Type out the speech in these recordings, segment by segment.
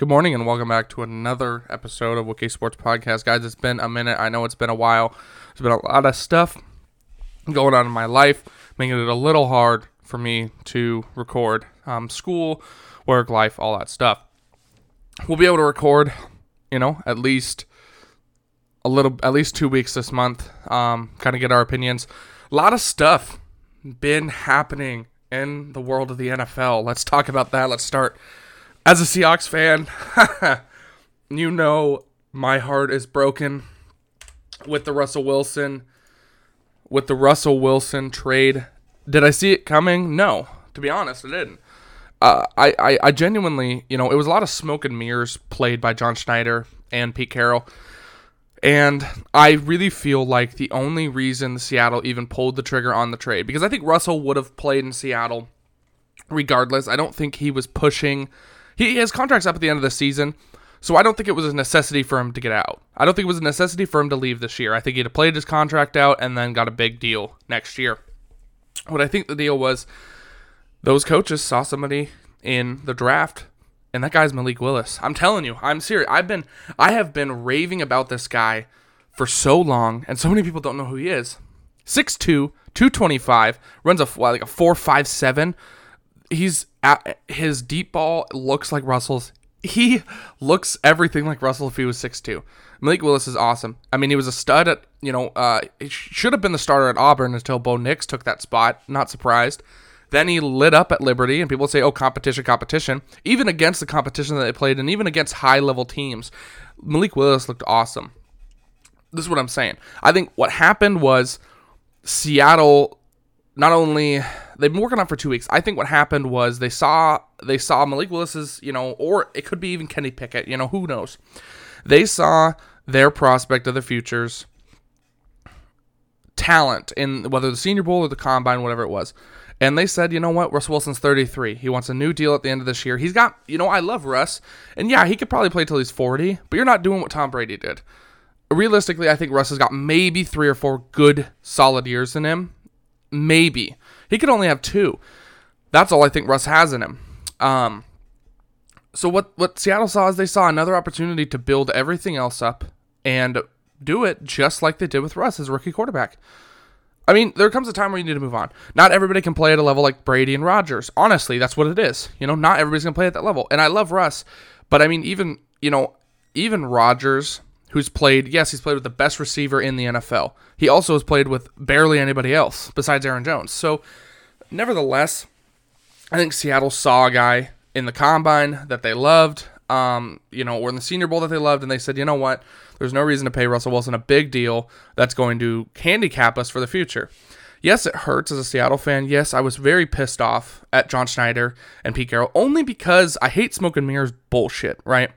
Good morning and welcome back to another episode of Wookie Sports Podcast. Guys, it's been a minute. I know it's been a while. There's been a lot of stuff going on in my life, making it a little hard for me to record. Um, school, work, life, all that stuff. We'll be able to record, you know, at least a little, at least two weeks this month. Um, kind of get our opinions. A lot of stuff been happening in the world of the NFL. Let's talk about that. Let's start as a Seahawks fan, you know my heart is broken with the Russell Wilson with the Russell Wilson trade. Did I see it coming? No, to be honest, I didn't. Uh, I, I, I genuinely, you know, it was a lot of smoke and mirrors played by John Schneider and Pete Carroll. And I really feel like the only reason Seattle even pulled the trigger on the trade, because I think Russell would have played in Seattle regardless. I don't think he was pushing he has contracts up at the end of the season, so I don't think it was a necessity for him to get out. I don't think it was a necessity for him to leave this year. I think he'd have played his contract out and then got a big deal next year. What I think the deal was, those coaches saw somebody in the draft, and that guy's Malik Willis. I'm telling you, I'm serious. I've been, I have been raving about this guy for so long, and so many people don't know who he is. 6'2", 225, runs a like a four five seven he's at, his deep ball looks like Russell's. He looks everything like Russell if he was six two. Malik Willis is awesome. I mean, he was a stud at you know, uh, he should have been the starter at Auburn until Bo Nix took that spot. Not surprised. Then he lit up at Liberty, and people say, "Oh, competition, competition." Even against the competition that they played, and even against high level teams, Malik Willis looked awesome. This is what I'm saying. I think what happened was Seattle not only they've been working on for two weeks. I think what happened was they saw they saw Malik Willis's, you know, or it could be even Kenny Pickett, you know, who knows. They saw their prospect of the futures talent in whether the Senior Bowl or the Combine, whatever it was. And they said, you know what, Russ Wilson's 33. He wants a new deal at the end of this year. He's got, you know, I love Russ. And yeah, he could probably play till he's 40, but you're not doing what Tom Brady did. Realistically, I think Russ has got maybe three or four good, solid years in him. Maybe. He could only have two. That's all I think Russ has in him. Um, so what what Seattle saw is they saw another opportunity to build everything else up and do it just like they did with Russ as rookie quarterback. I mean, there comes a time where you need to move on. Not everybody can play at a level like Brady and Rodgers. Honestly, that's what it is. You know, not everybody's gonna play at that level. And I love Russ, but I mean, even you know, even Rodgers who's played, yes, he's played with the best receiver in the NFL. He also has played with barely anybody else besides Aaron Jones. So, nevertheless, I think Seattle saw a guy in the combine that they loved, um, you know, or in the Senior Bowl that they loved, and they said, you know what? There's no reason to pay Russell Wilson a big deal that's going to handicap us for the future. Yes, it hurts as a Seattle fan. Yes, I was very pissed off at John Schneider and Pete Carroll only because I hate smoke and mirrors bullshit, right?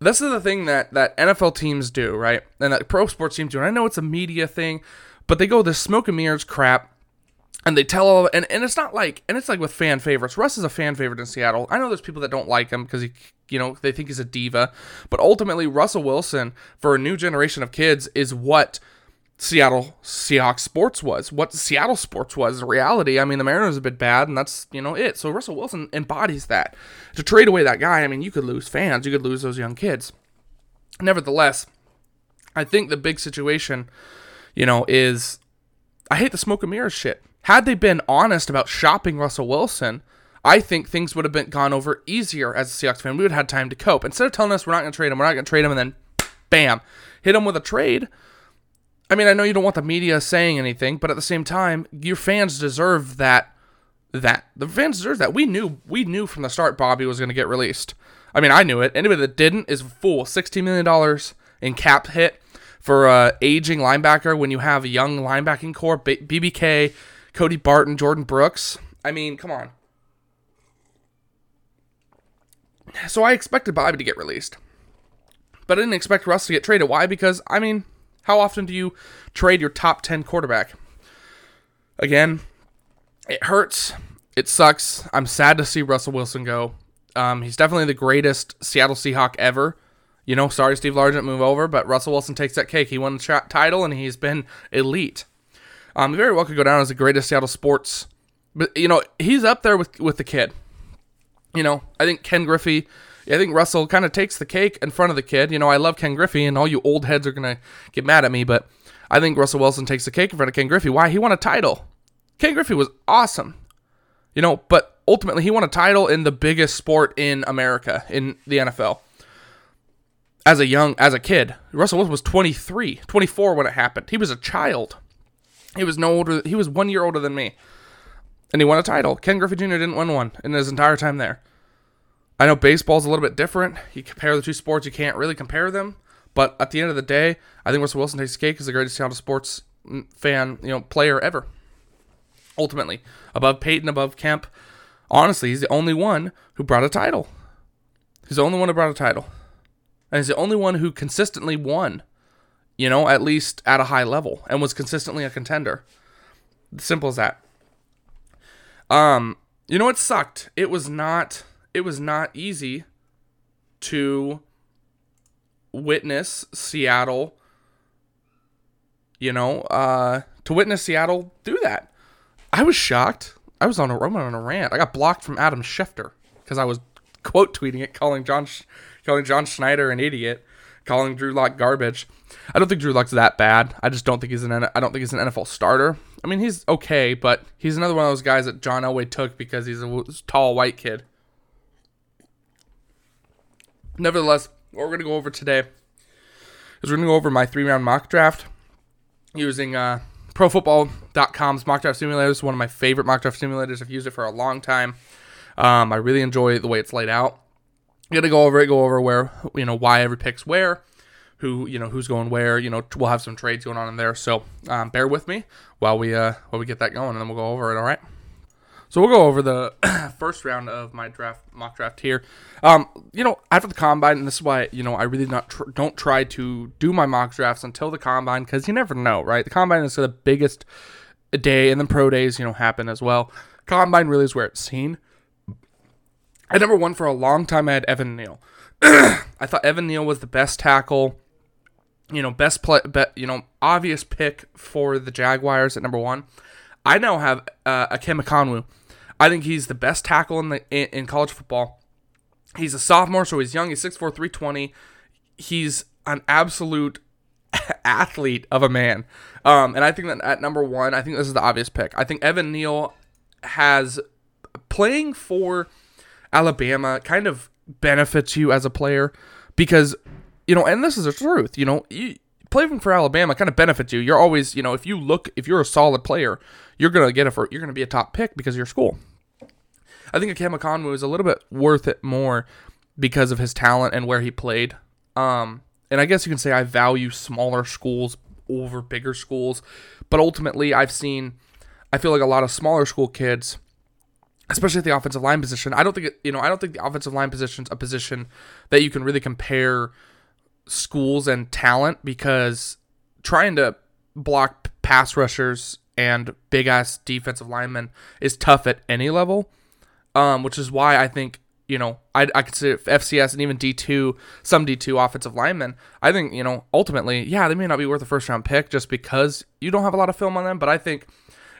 This is the thing that that NFL teams do, right? And that pro sports teams do. And I know it's a media thing, but they go this smoke and mirrors crap and they tell all and, and it's not like and it's like with fan favorites. Russ is a fan favorite in Seattle. I know there's people that don't like him because he you know, they think he's a diva. But ultimately Russell Wilson for a new generation of kids is what Seattle Seahawks sports was, what Seattle sports was. reality, I mean, the Mariners have been bad, and that's you know it. So Russell Wilson embodies that. To trade away that guy, I mean, you could lose fans, you could lose those young kids. Nevertheless, I think the big situation, you know, is I hate the smoke and mirrors shit. Had they been honest about shopping Russell Wilson, I think things would have been gone over easier as a Seahawks fan. We would have had time to cope. Instead of telling us we're not going to trade him, we're not going to trade him, and then bam, hit him with a trade I mean, I know you don't want the media saying anything, but at the same time, your fans deserve that. That the fans deserve that. We knew we knew from the start Bobby was going to get released. I mean, I knew it. Anybody that didn't is a fool. Sixteen million dollars in cap hit for a aging linebacker when you have a young linebacking core, BBK, Cody Barton, Jordyn Brooks. I mean, come on. So I expected Bobby to get released, but I didn't expect Russ to get traded. Why? Because I mean, how often do you trade your top 10 quarterback? Again, it hurts. It sucks. I'm sad to see Russell Wilson go. Um, he's definitely the greatest Seattle Seahawk ever. You know, sorry, Steve Largent, move over, but Russell Wilson takes that cake. He won the tra- title and he's been elite. Um, very well could go down as the greatest Seattle sports. But, you know, he's up there with, with the kid. You know, I think Ken Griffey I think Russell kind of takes the cake in front of the kid. You know, I love Ken Griffey, and all you old heads are gonna get mad at me, but I think Russell Wilson takes the cake in front of Ken Griffey. Why? He won a title. Ken Griffey was awesome. You know, but ultimately he won a title in the biggest sport in America, in the NFL. As a young, as a kid, Russell Wilson was 23, 24 when it happened. He was a child. He was no older. He was one year older than me, and he won a title. Ken Griffey Jr. didn't win one in his entire time there. I know baseball's a little bit different. You compare the two sports, you can't really compare them. But at the end of the day, I think Russell Wilson takes the cake as the greatest Seattle sports fan, you know, player ever. Ultimately, above Payton, above Kemp. Honestly, he's the only one who brought a title. He's the only one who brought a title. And he's the only one who consistently won, you know, at least at a high level and was consistently a contender. Simple as that. Um, you know, it sucked. It was not it was not easy to witness Seattle, you know, uh, to witness Seattle do that. I was shocked. I was on a, on a rant. I got blocked from Adam Schefter because I was quote tweeting it, calling John, calling John Schneider an idiot, calling Drew Lock garbage. I don't think Drew Lock's that bad. I just don't think he's an I don't think he's an NFL starter. I mean, he's okay, but he's another one of those guys that John Elway took because he's a tall white kid. Nevertheless, what we're going to go over today is we're going to go over my three round mock draft using uh, ProFootball.com's mock draft simulator. It's one of my favorite mock draft simulators. I've used it for a long time. Um, I really enjoy the way it's laid out. I'm gonna go over it, go over where you know why every pick's where, who you know who's going where. You know we'll have some trades going on in there, so um, bear with me while we uh, while we get that going, and then we'll go over it. All right. So we'll go over the first round of my draft mock draft here. Um, you know, after the combine, and this is why you know I really not tr- don't try to do my mock drafts until the combine because you never know, right? The combine is the biggest day, and then pro days, you know, happen as well. Combine really is where it's seen. At number one for a long time, I had Evan Neal. I thought Evan Neal was the best tackle. You know, best play, be, you know, obvious pick for the Jaguars at number one. I now have uh, Ekwonu I think he's the best tackle in the in, in college football. He's a sophomore, so he's young. He's 6'4", 320. He's an absolute athlete of a man. Um, and I think that at number one, I think this is the obvious pick. I think Evan Neal has playing for Alabama kind of benefits you as a player because you know, and this is the truth. You know, you, playing for Alabama kind of benefits you. You're always, you know, if you look, if you're a solid player, you're gonna get a, you're gonna be a top pick because of your school. I think Ikem Ekwonu is a little bit worth it more because of his talent and where he played. Um, and I guess you can say I value smaller schools over bigger schools, but ultimately I've seen, I feel like a lot of smaller school kids, especially at the offensive line position. I don't think you know I don't think the offensive line position's a position that you can really compare schools and talent because trying to block pass rushers and big ass defensive linemen is tough at any level um, which is why I think you know I I consider FCS and even D two some D two offensive linemen. I think you know ultimately, yeah, they may not be worth a first round pick just because you don't have a lot of film on them. But I think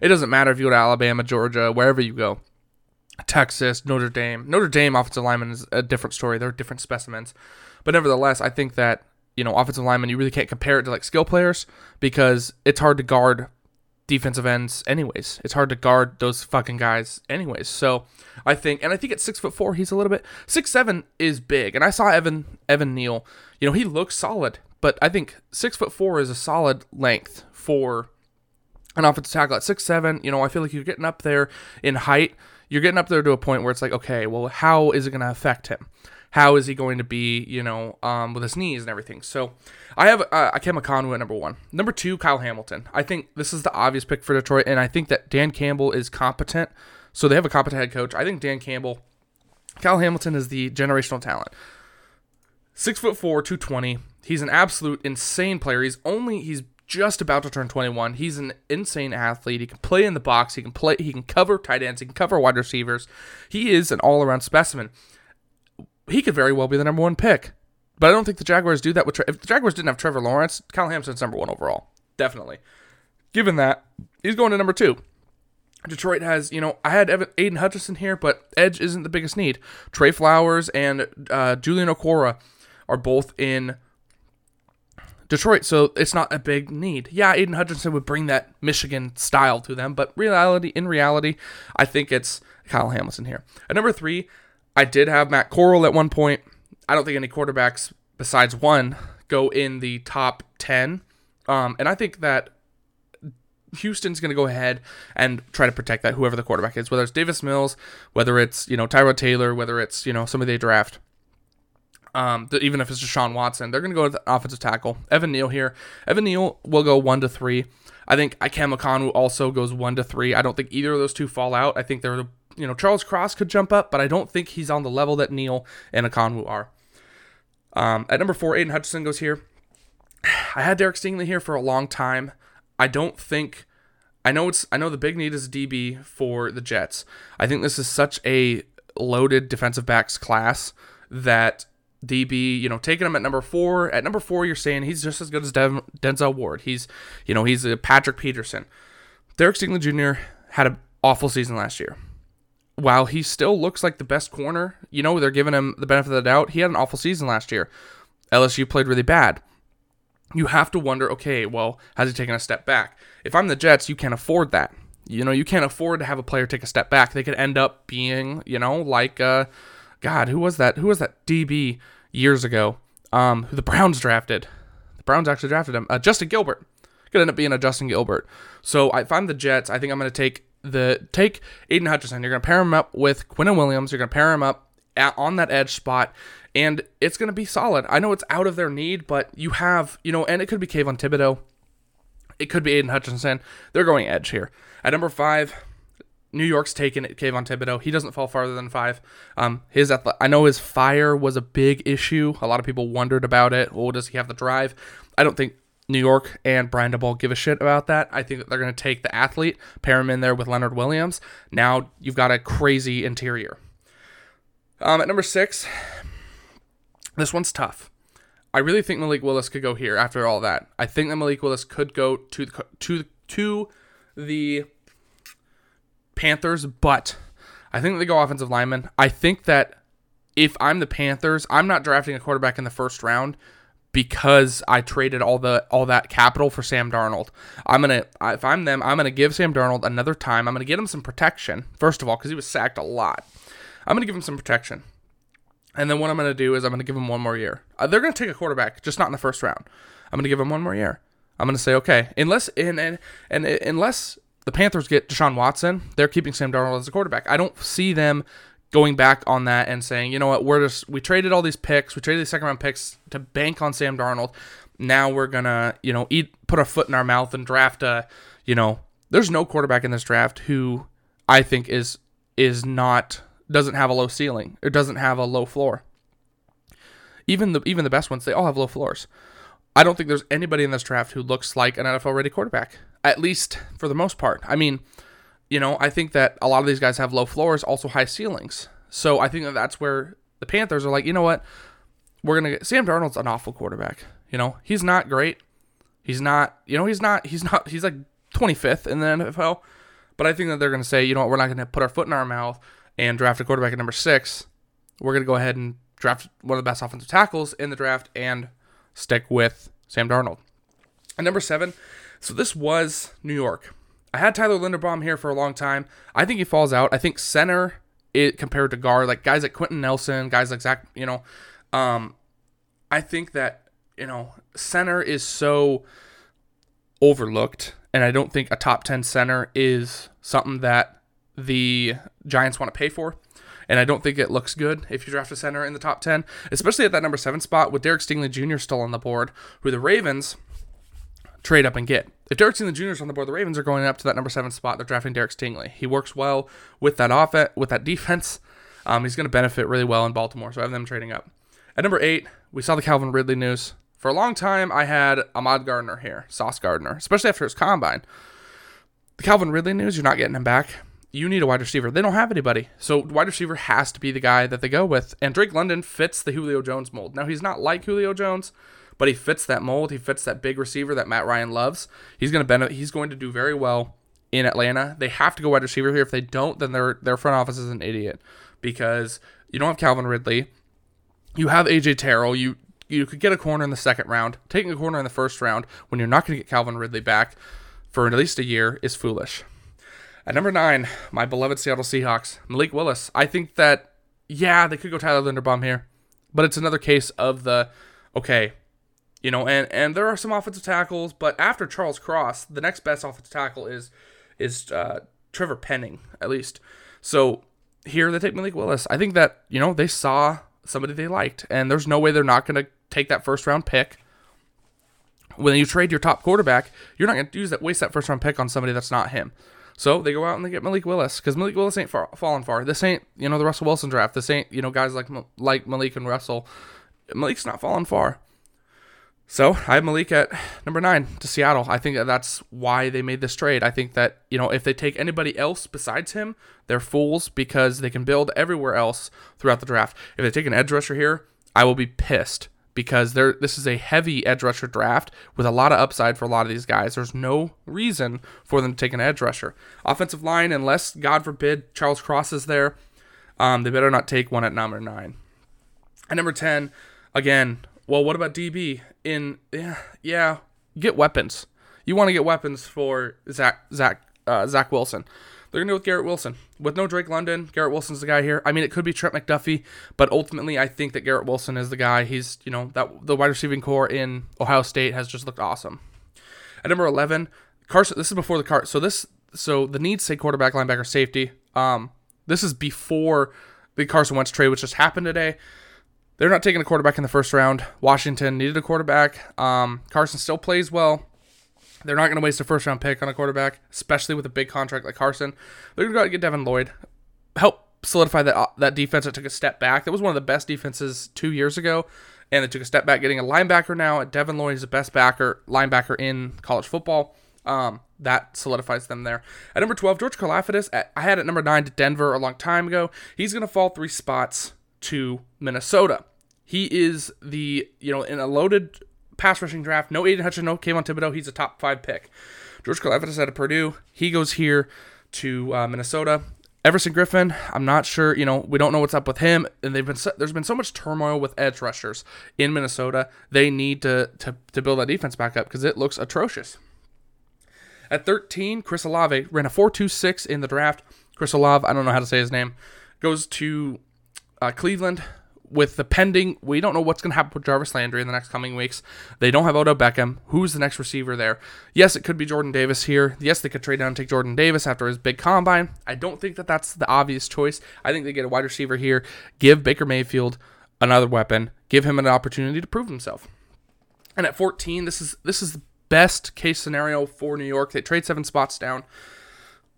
it doesn't matter if you go to Alabama, Georgia, wherever you go. Texas, Notre Dame. Notre Dame offensive lineman is a different story. They're different specimens. But nevertheless, I think that, you know, offensive linemen, you really can't compare it to like skill players because it's hard to guard defensive ends anyways. It's hard to guard those fucking guys anyways. So I think and I think at six foot four he's a little bit six seven is big. And I saw Evan Evan Neal, you know, he looks solid, but I think six foot four is a solid length for an offensive tackle at six seven, you know, I feel like you're getting up there in height. You're getting up there to a point where it's like, okay, well, how is it going to affect him? How is he going to be, you know, um, with his knees and everything. So I have uh, Ikem Ekwonu at number one. Number two, Kyle Hamilton. I think this is the obvious pick for Detroit, and I think that Dan Campbell is competent. So they have a competent head coach. I think Dan Campbell, Kyle Hamilton is the generational talent. Six foot four, 220. He's an absolute insane player. He's only, he's just about to turn 21. He's an insane athlete. He can play in the box. He can play. He can cover tight ends. He can cover wide receivers. He is an all-around specimen he could very well be the number one pick. But I don't think the Jaguars do that with. Tre- if the Jaguars didn't have Trevor Lawrence, Kyle Hamilton's number one overall, definitely. Given that, he's going to number two. Detroit has, you know, I had Evan, Aidan Hutchinson here, but edge isn't the biggest need. Trey Flowers and uh, Julian Okwara are both in Detroit, so it's not a big need. Yeah, Aidan Hutchinson would bring that Michigan style to them, but reality, in reality, I think it's Kyle Hamilton here. At number three, I did have Matt Corral at one point. I don't think any quarterbacks besides one go in the top ten, um, and I think that Houston's going to go ahead and try to protect that whoever the quarterback is, whether it's Davis Mills, whether it's you know Tyrod Taylor, whether it's you know somebody they draft. Um, even if it's Deshaun Watson, they're going to go with offensive tackle. Evan Neal here. Evan Neal will go one to three. I think Ikem Ekwonu also goes one to three. I don't think either of those two fall out. I think they're you know Charles Cross could jump up, but I don't think he's on the level that Neal and Ekwonu are. Um, at number four, Aidan Hutchinson goes here. I had Derek Stingley here for a long time. I don't think I know it's I know the big need is DB for the Jets. I think this is such a loaded defensive backs class that DB, you know, taking him at number four. At number four, you're saying he's just as good as Dev- Denzel Ward. He's, you know, he's a Patrick Peterson. Derek Stingley Jr. had an awful season last year. While he still looks like the best corner, you know, they're giving him the benefit of the doubt. He had an awful season last year. LSU played really bad you have to wonder, okay, well, has he taken a step back? If I'm the Jets, you can't afford that. You know, you can't afford to have a player take a step back. They could end up being, you know, like uh God, who was that? Who was that DB years ago? Um, who the Browns drafted. The Browns actually drafted him. Uh, Justin Gilbert. Could end up being a Justin Gilbert. So if I'm the Jets, I think I'm gonna take the take Aidan Hutchinson. You're gonna pair him up with Quinnen Williams. You're gonna pair him up at, on that edge spot, and it's going to be solid. I know it's out of their need, but you have, you know, and it could be Kayvon Thibodeaux. It could be Aidan Hutchinson. They're going edge here. At number five, New York's taken it. Kayvon Thibodeaux. He doesn't fall farther than five. Um, his I know his fire was a big issue. A lot of people wondered about it. Well, does he have the drive? I don't think New York and Brian Daboll give a shit about that. I think that they're going to take the athlete, pair him in there with Leonard Williams. Now you've got a crazy interior. Um, at number six, this one's tough. I really think Malik Willis could go here after all that. I think that Malik Willis could go to the, to to the Panthers, but I think they go offensive lineman. I think that if I'm the Panthers, I'm not drafting a quarterback in the first round because I traded all the all that capital for Sam Darnold. I'm gonna if I'm them, I'm gonna give Sam Darnold another time. I'm gonna get him some protection first of all because he was sacked a lot. I'm gonna give him some protection. And then what I'm to do is I'm to give him one more year. Uh, they're to take a quarterback, just not in the first round. I'm to give him one more year. I'm to say, okay, unless and, and and unless the Panthers get Deshaun Watson, they're keeping Sam Darnold as a quarterback. I don't see them going back on that and saying, you know what, we're just we traded all these picks, we traded these second round picks to bank on Sam Darnold. Now we're gonna, you know, eat put our foot in our mouth and draft a, you know, there's no quarterback in this draft who I think is is not doesn't have a low ceiling or doesn't have a low floor. Even the even the best ones, they all have low floors. I don't think there's anybody in this draft who looks like an NFL ready quarterback, at least for the most part. I mean, you know, I think that a lot of these guys have low floors, also high ceilings. So I think that that's where the Panthers are like, you know what, we're gonna get Sam Darnold's an awful quarterback. You know, he's not great. He's not. You know, he's not. He's not. He's like 25th in the NFL. But I think that they're gonna say, you know what, we're not gonna put our foot in our mouth and draft a quarterback at number six, we're to go ahead and draft one of the best offensive tackles in the draft and stick with Sam Darnold. At number seven, so this was New York. I had Tyler Linderbaum here for a long time. I think he falls out. I think center it compared to guard, like guys like Quenton Nelson, guys like Zach, you know, um, I think that you know center is so overlooked, and I don't think a top ten center is something that the Giants want to pay for. And I don't think it looks good if you draft a center in the top 10, especially at that number seven spot with Derek Stingley Jr. still on the board, who the Ravens trade up and get. If Derek Stingley Jr. is on the board, the Ravens are going up to that number seven spot. They're drafting Derek Stingley. He works well with that offense, with that defense. Um, he's going to benefit really well in Baltimore, so I have them trading up. At number eight, we saw the Calvin Ridley news. For a long time, I had Ahmad Gardner here, Sauce Gardner, especially after his combine. The Calvin Ridley news, you're not getting him back you need a wide receiver. They don't have anybody. So wide receiver has to be the guy that they go with. And Drake London fits the Julio Jones mold. Now he's not like Julio Jones, but he fits that mold. He fits that big receiver that Matt Ryan loves. He's going to benefit he's going to do very well in Atlanta. They have to go wide receiver here. If they don't, then their their front office is an idiot because you don't have Calvin Ridley. You have AJ Terrell. You you could get a corner in the second round. Taking a corner in the first round when you're not going to get Calvin Ridley back for at least a year is foolish. At number nine, my beloved Seattle Seahawks, Malik Willis. I think that yeah, they could go Tyler Linderbaum here, but it's another case of the okay, you know, and and there are some offensive tackles, but after Charles Cross, the next best offensive tackle is is uh, Trevor Penning at least. So here they take Malik Willis. I think that you know they saw somebody they liked, and there's no way they're not going to take that first round pick. When you trade your top quarterback, you're not going to use that waste that first round pick on somebody that's not him. So they go out and they get Malik Willis because Malik Willis ain't far, falling far. This ain't you know the Russell Wilson draft. This ain't you know guys like like Malik and Russell. Malik's not falling far. So I have Malik at number nine to Seattle. I think that that's why they made this trade. I think that you know if they take anybody else besides him, they're fools because they can build everywhere else throughout the draft. If they take an edge rusher here, I will be pissed because there this is a heavy edge rusher draft with a lot of upside for a lot of these guys. There's no reason for them to take an edge rusher. Offensive line, unless God forbid Charles Cross is there, um, they better not take one at number nine. At number ten, again, well, what about DB? In yeah, yeah, get weapons. You want to get weapons for Zach Zach uh, Zach Wilson. They're gonna go with Garrett Wilson. With no Drake London, Garrett Wilson's the guy here. I mean, it could be Trent McDuffie, but ultimately, I think that Garrett Wilson is the guy. He's you know that the wide receiving core in Ohio State has just looked awesome. At number eleven, Carson. This is before the cart. So this so the needs say quarterback, linebacker, safety. Um, this is before the Carson Wentz trade, which just happened today. They're not taking a quarterback in the first round. Washington needed a quarterback. Um, Carson still plays well. They're not going to waste a first round pick on a quarterback, especially with a big contract like Carson. They're going to go out and get Devin Lloyd. Help solidify that uh, that defense that took a step back. That was one of the best defenses two years ago, and they took a step back getting a linebacker now. Devin Lloyd is the best backer linebacker in college football. Um, that solidifies them there. At number 12, George Karlaftis. I had at number 9 to Denver a long time ago. He's going to fall three spots to Minnesota. He is the, you know, in a loaded pass rushing draft, no Aidan Hutchinson, no Kayvon Thibodeaux. He's a top five pick. George Karlaftis out of Purdue. He goes here to uh, Minnesota. Everson Griffen, I'm not sure. You know, we don't know what's up with him, and they've been so, there's been so much turmoil with edge rushers in Minnesota. They need to to, to build that defense back up because it looks atrocious. At 13, Chris Olave ran a 4.26 in the draft. Chris Olave, I don't know how to say his name, goes to uh, Cleveland with the pending, we don't know what's going to happen with Jarvis Landry in the next coming weeks. They don't have Odell Beckham. Who's the next receiver there? Yes, it could be Jordan Davis here. Yes, they could trade down and take Jordan Davis after his big combine. I don't think that that's the obvious choice. I think they get a wide receiver here. Give Baker Mayfield another weapon. Give him an opportunity to prove himself. And at 14, this is this is the best case scenario for New York. They trade seven spots down.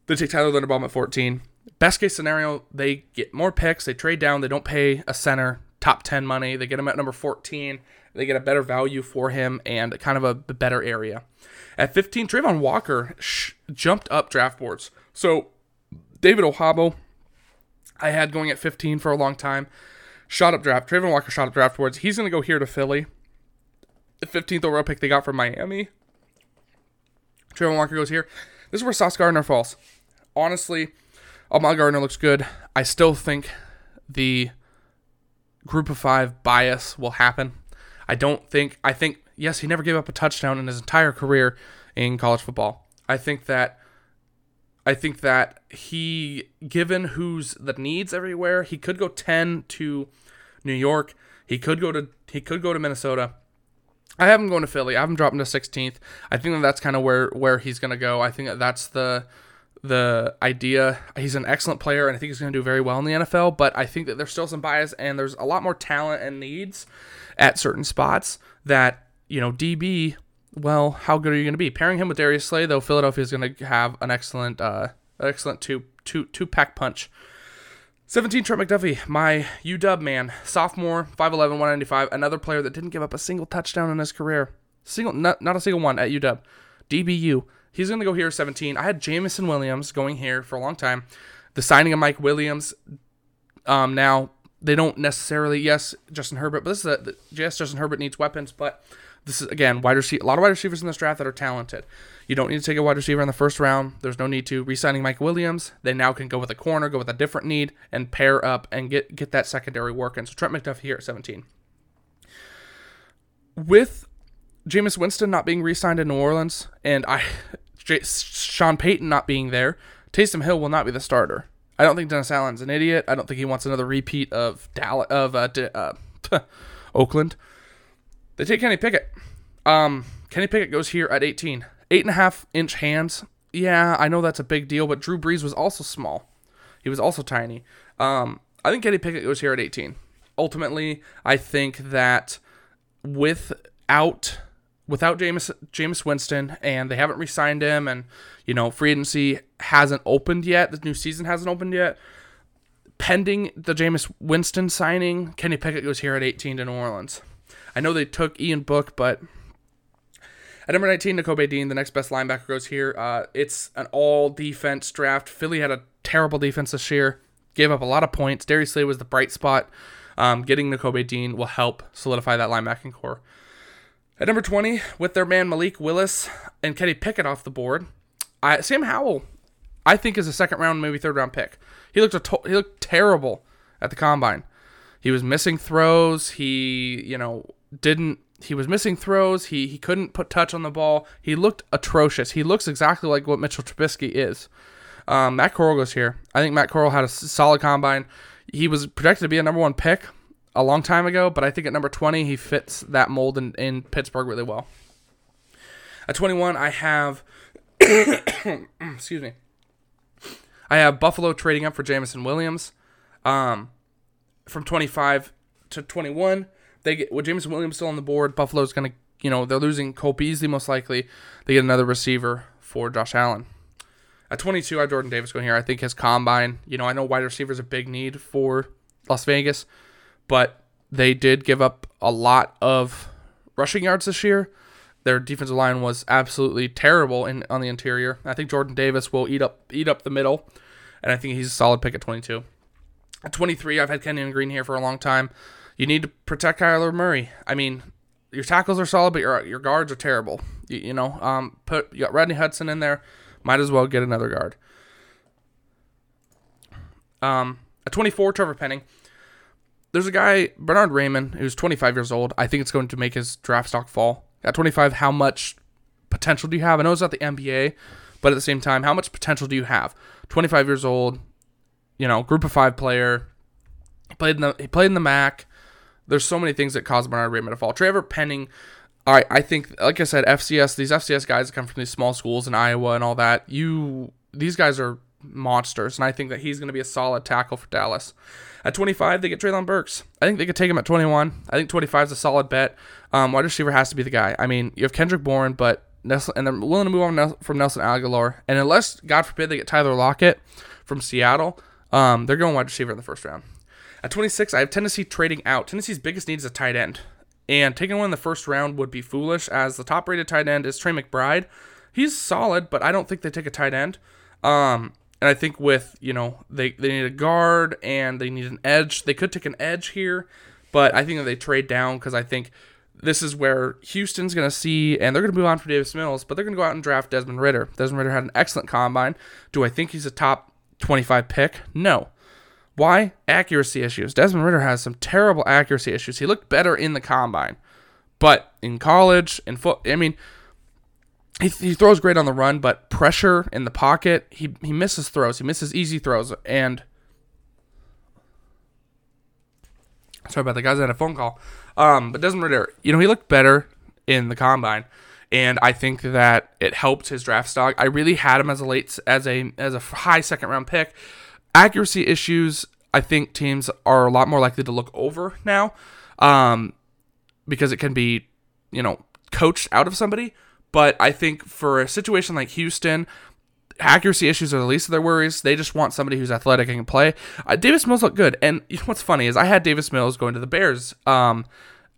They take Tyler Linderbaum at 14. Best case scenario, they get more picks, they trade down, they don't pay a center top 10 money, they get him at number 14, they get a better value for him and kind of a, better area. At 15, Travon Walker sh- jumped up draft boards. So David Ojabo, I had going at 15 for a long time, shot up draft. Travon Walker shot up draft boards. He's going to go here to Philly. The 15th overall pick they got from Miami. Travon Walker goes here. This is where Sauce Gardner falls. Honestly, Ahmad Gardner looks good. I still think the group of five bias will happen. I don't think, I think, yes, he never gave up a touchdown in his entire career in college football. I think that. I think that he, given who's the needs everywhere, he could go ten to New York. He could go to he could go to Minnesota. I have him going to Philly. I have him dropping to 16th. I think that that's kind of where where he's going to go. I think that that's the the idea. He's an excellent player, and I think he's going to do very well in the NFL. But I think that there's still some bias, and there's a lot more talent and needs at certain spots that you know DB. Well, how good are you going to be? Pairing him with Darius Slay, though, Philadelphia is going to have an excellent, uh, excellent two two two pack punch. 17 Trent McDuffie, my UW man, sophomore, 5'11, 195, another player that didn't give up a single touchdown in his career. Single not, not a single one at UW. DBU. He's going to go here 17. I had Jameson Williams going here for a long time. The signing of Mike Williams. Um, now they don't necessarily. Yes, Justin Herbert, but this is a yes. Justin Herbert needs weapons, but This is again wide receiver. A lot of wide receivers in this draft that are talented. You don't need to take a wide receiver in the first round. There's no need to re-signing Mike Williams. They now can go with a corner, go with a different need, and pair up and get get that secondary working. So Trent McDuffie here at 17. With Jameis Winston not being re-signed in New Orleans, and I, J- Sean Payton not being there, Taysom Hill will not be the starter. I don't think Dennis Allen's an idiot. I don't think he wants another repeat of Dallas of uh, uh, Oakland. They take Kenny Pickett. Um, Kenny Pickett goes here at 18. Eight and a half inch hands. Yeah, I know that's a big deal, but Drew Brees was also small. He was also tiny. Um, I think Kenny Pickett goes here at 18. Ultimately, I think that without without Jameis Jameis Winston and they haven't re-signed him and you know free agency hasn't opened yet, the new season hasn't opened yet. Pending the Jameis Winston signing, Kenny Pickett goes here at 18 to New Orleans. I know they took Ian Book, but at number 19, Nakobe Dean, the next best linebacker, goes here. Uh, it's an all defense draft. Philly had a terrible defense this year, gave up a lot of points. Darius Slay was the bright spot. Um, getting Nakobe Dean will help solidify that linebacking core. At number 20, with their man Malik Willis and Kenny Pickett off the board, I, Sam Howell, I think, is a second round, maybe third round pick. He looked to- he looked terrible at the combine. He was missing throws. He, you know, didn't. He was missing throws. He he couldn't put touch on the ball. He looked atrocious. He looks exactly like what Mitchell Trubisky is. Um, Matt Corral goes here. I think Matt Corral had a solid combine. He was projected to be a number one pick a long time ago, but I think at number 20, he fits that mold in, in Pittsburgh really well. At 21, I have, excuse me, I have Buffalo trading up for Jameson Williams. Um, from 25 to 21, they get with Jameson Williams still on the board. Buffalo's gonna, you know, they're losing Cole Beasley most likely. They get another receiver for Josh Allen. At 22, I have Jordan Davis going here. I think his combine, you know, I know wide receiver is a big need for Las Vegas, but they did give up a lot of rushing yards this year. Their defensive line was absolutely terrible in on the interior. I think Jordan Davis will eat up eat up the middle, and I think he's a solid pick at 22. At 23, I've had Kenyon Green here for a long time. You need to protect Kyler Murray. I mean, your tackles are solid, but your your guards are terrible. You, you know, um, put you got Rodney Hudson in there. Might as well get another guard. Um, at 24, Trevor Penning. There's a guy, Bernhard Raimann, who's 25 years old. I think it's going to make his draft stock fall. At 25, how much potential do you have? I know it's not the NBA, but at the same time, how much potential do you have? 25 years old, you know, group of five player. Played in the he played in the MAC. There's so many things that cause Bernhard Raimann to fall. Trevor Penning, all right, I think, like I said, FCS. These FCS guys come from these small schools in Iowa and all that. You, these guys are monsters, and I think that he's going to be a solid tackle for Dallas. At 25, they get Treylon Burks. I think they could take him at 21. I think 25 is a solid bet. Um, wide receiver has to be the guy. I mean, you have Kendrick Bourne, but Nelson, and they're willing to move on from Nelson Agholor. And unless, God forbid, they get Tyler Lockett from Seattle, um, they're going wide receiver in the first round. At 26, I have Tennessee trading out. Tennessee's biggest need is a tight end. And taking one in the first round would be foolish, as the top rated tight end is Trey McBride. He's solid, but I don't think they take a tight end. Um, and I think with, you know, they, they need a guard and they need an edge. They could take an edge here, but I think that they trade down because I think this is where Houston's going to see, and they're going to move on for Davis Mills, but they're going to go out and draft Desmond Ridder. Desmond Ridder had an excellent combine. Do I think he's a top 25 pick? No. Why? Accuracy issues. Desmond Ridder has some terrible accuracy issues. He looked better in the combine, but in college, in foot, I mean, he, he throws great on the run, but pressure in the pocket, he he misses throws. He misses easy throws, and sorry about the guys. I had a phone call. Um, but Desmond Ridder, you know, he looked better in the combine, and I think that it helped his draft stock. I really had him as a late as a as a high second round pick. Accuracy issues, I think teams are a lot more likely to look over now, um, because it can be, you know, coached out of somebody. But I think for a situation like Houston, accuracy issues are the least of their worries. They just want somebody who's athletic and can play. Uh, Davis Mills looked good, and you know what's funny is I had Davis Mills going to the Bears, um,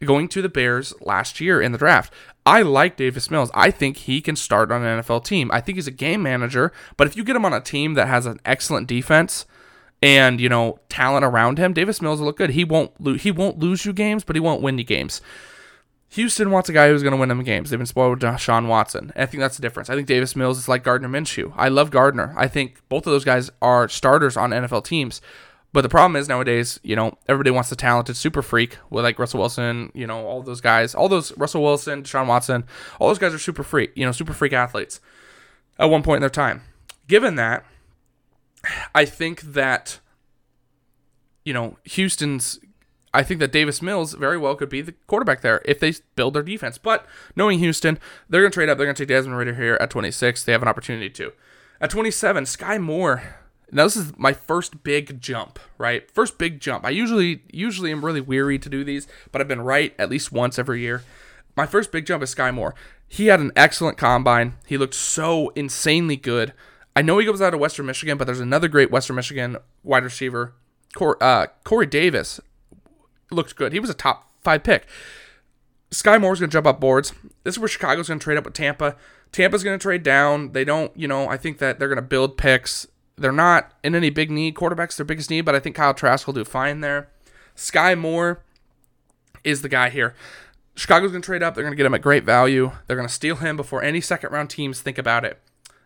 going to the Bears last year in the draft. I like Davis Mills. I think he can start on an NFL team. I think he's a game manager, but if you get him on a team that has an excellent defense and you know talent around him, Davis Mills will look good. He won't lo- he won't lose you games, but he won't win you games. Houston wants a guy who's going to win them games. They've been spoiled with Sean Watson. And I think that's the difference. I think Davis Mills is like Gardner Minshew. I love Gardner. I think both of those guys are starters on NFL teams. But the problem is nowadays, you know, everybody wants the talented super freak with like Russell Wilson, you know, all those guys, all those Russell Wilson, Sean Watson, all those guys are super freak, you know, super freak athletes at one point in their time. Given that, I think that, you know, Houston's I think that Davis Mills very well could be the quarterback there if they build their defense. But knowing Houston, they're going to trade up. They're going to take Desmond Ridder here at 26. They have an opportunity to. At 27, Skyy Moore. Now this is my first big jump, right? First big jump. I usually usually am really weary to do these, but I've been right at least once every year. My first big jump is Skyy Moore. He had an excellent combine. He looked so insanely good. I know he goes out of Western Michigan, but there's another great Western Michigan wide receiver, Corey, uh, Corey Davis, looked good. He was a top five pick. Skyy Moore's going to jump up boards. This is where Chicago's going to trade up with Tampa. Tampa's going to trade down. They don't, you know, I think that they're going to build picks. They're not in any big need. Quarterback's their biggest need, but I think Kyle Trask will do fine there. Skyy Moore is the guy here. Chicago's going to trade up. They're going to get him at great value. They're going to steal him before any second round teams think about it.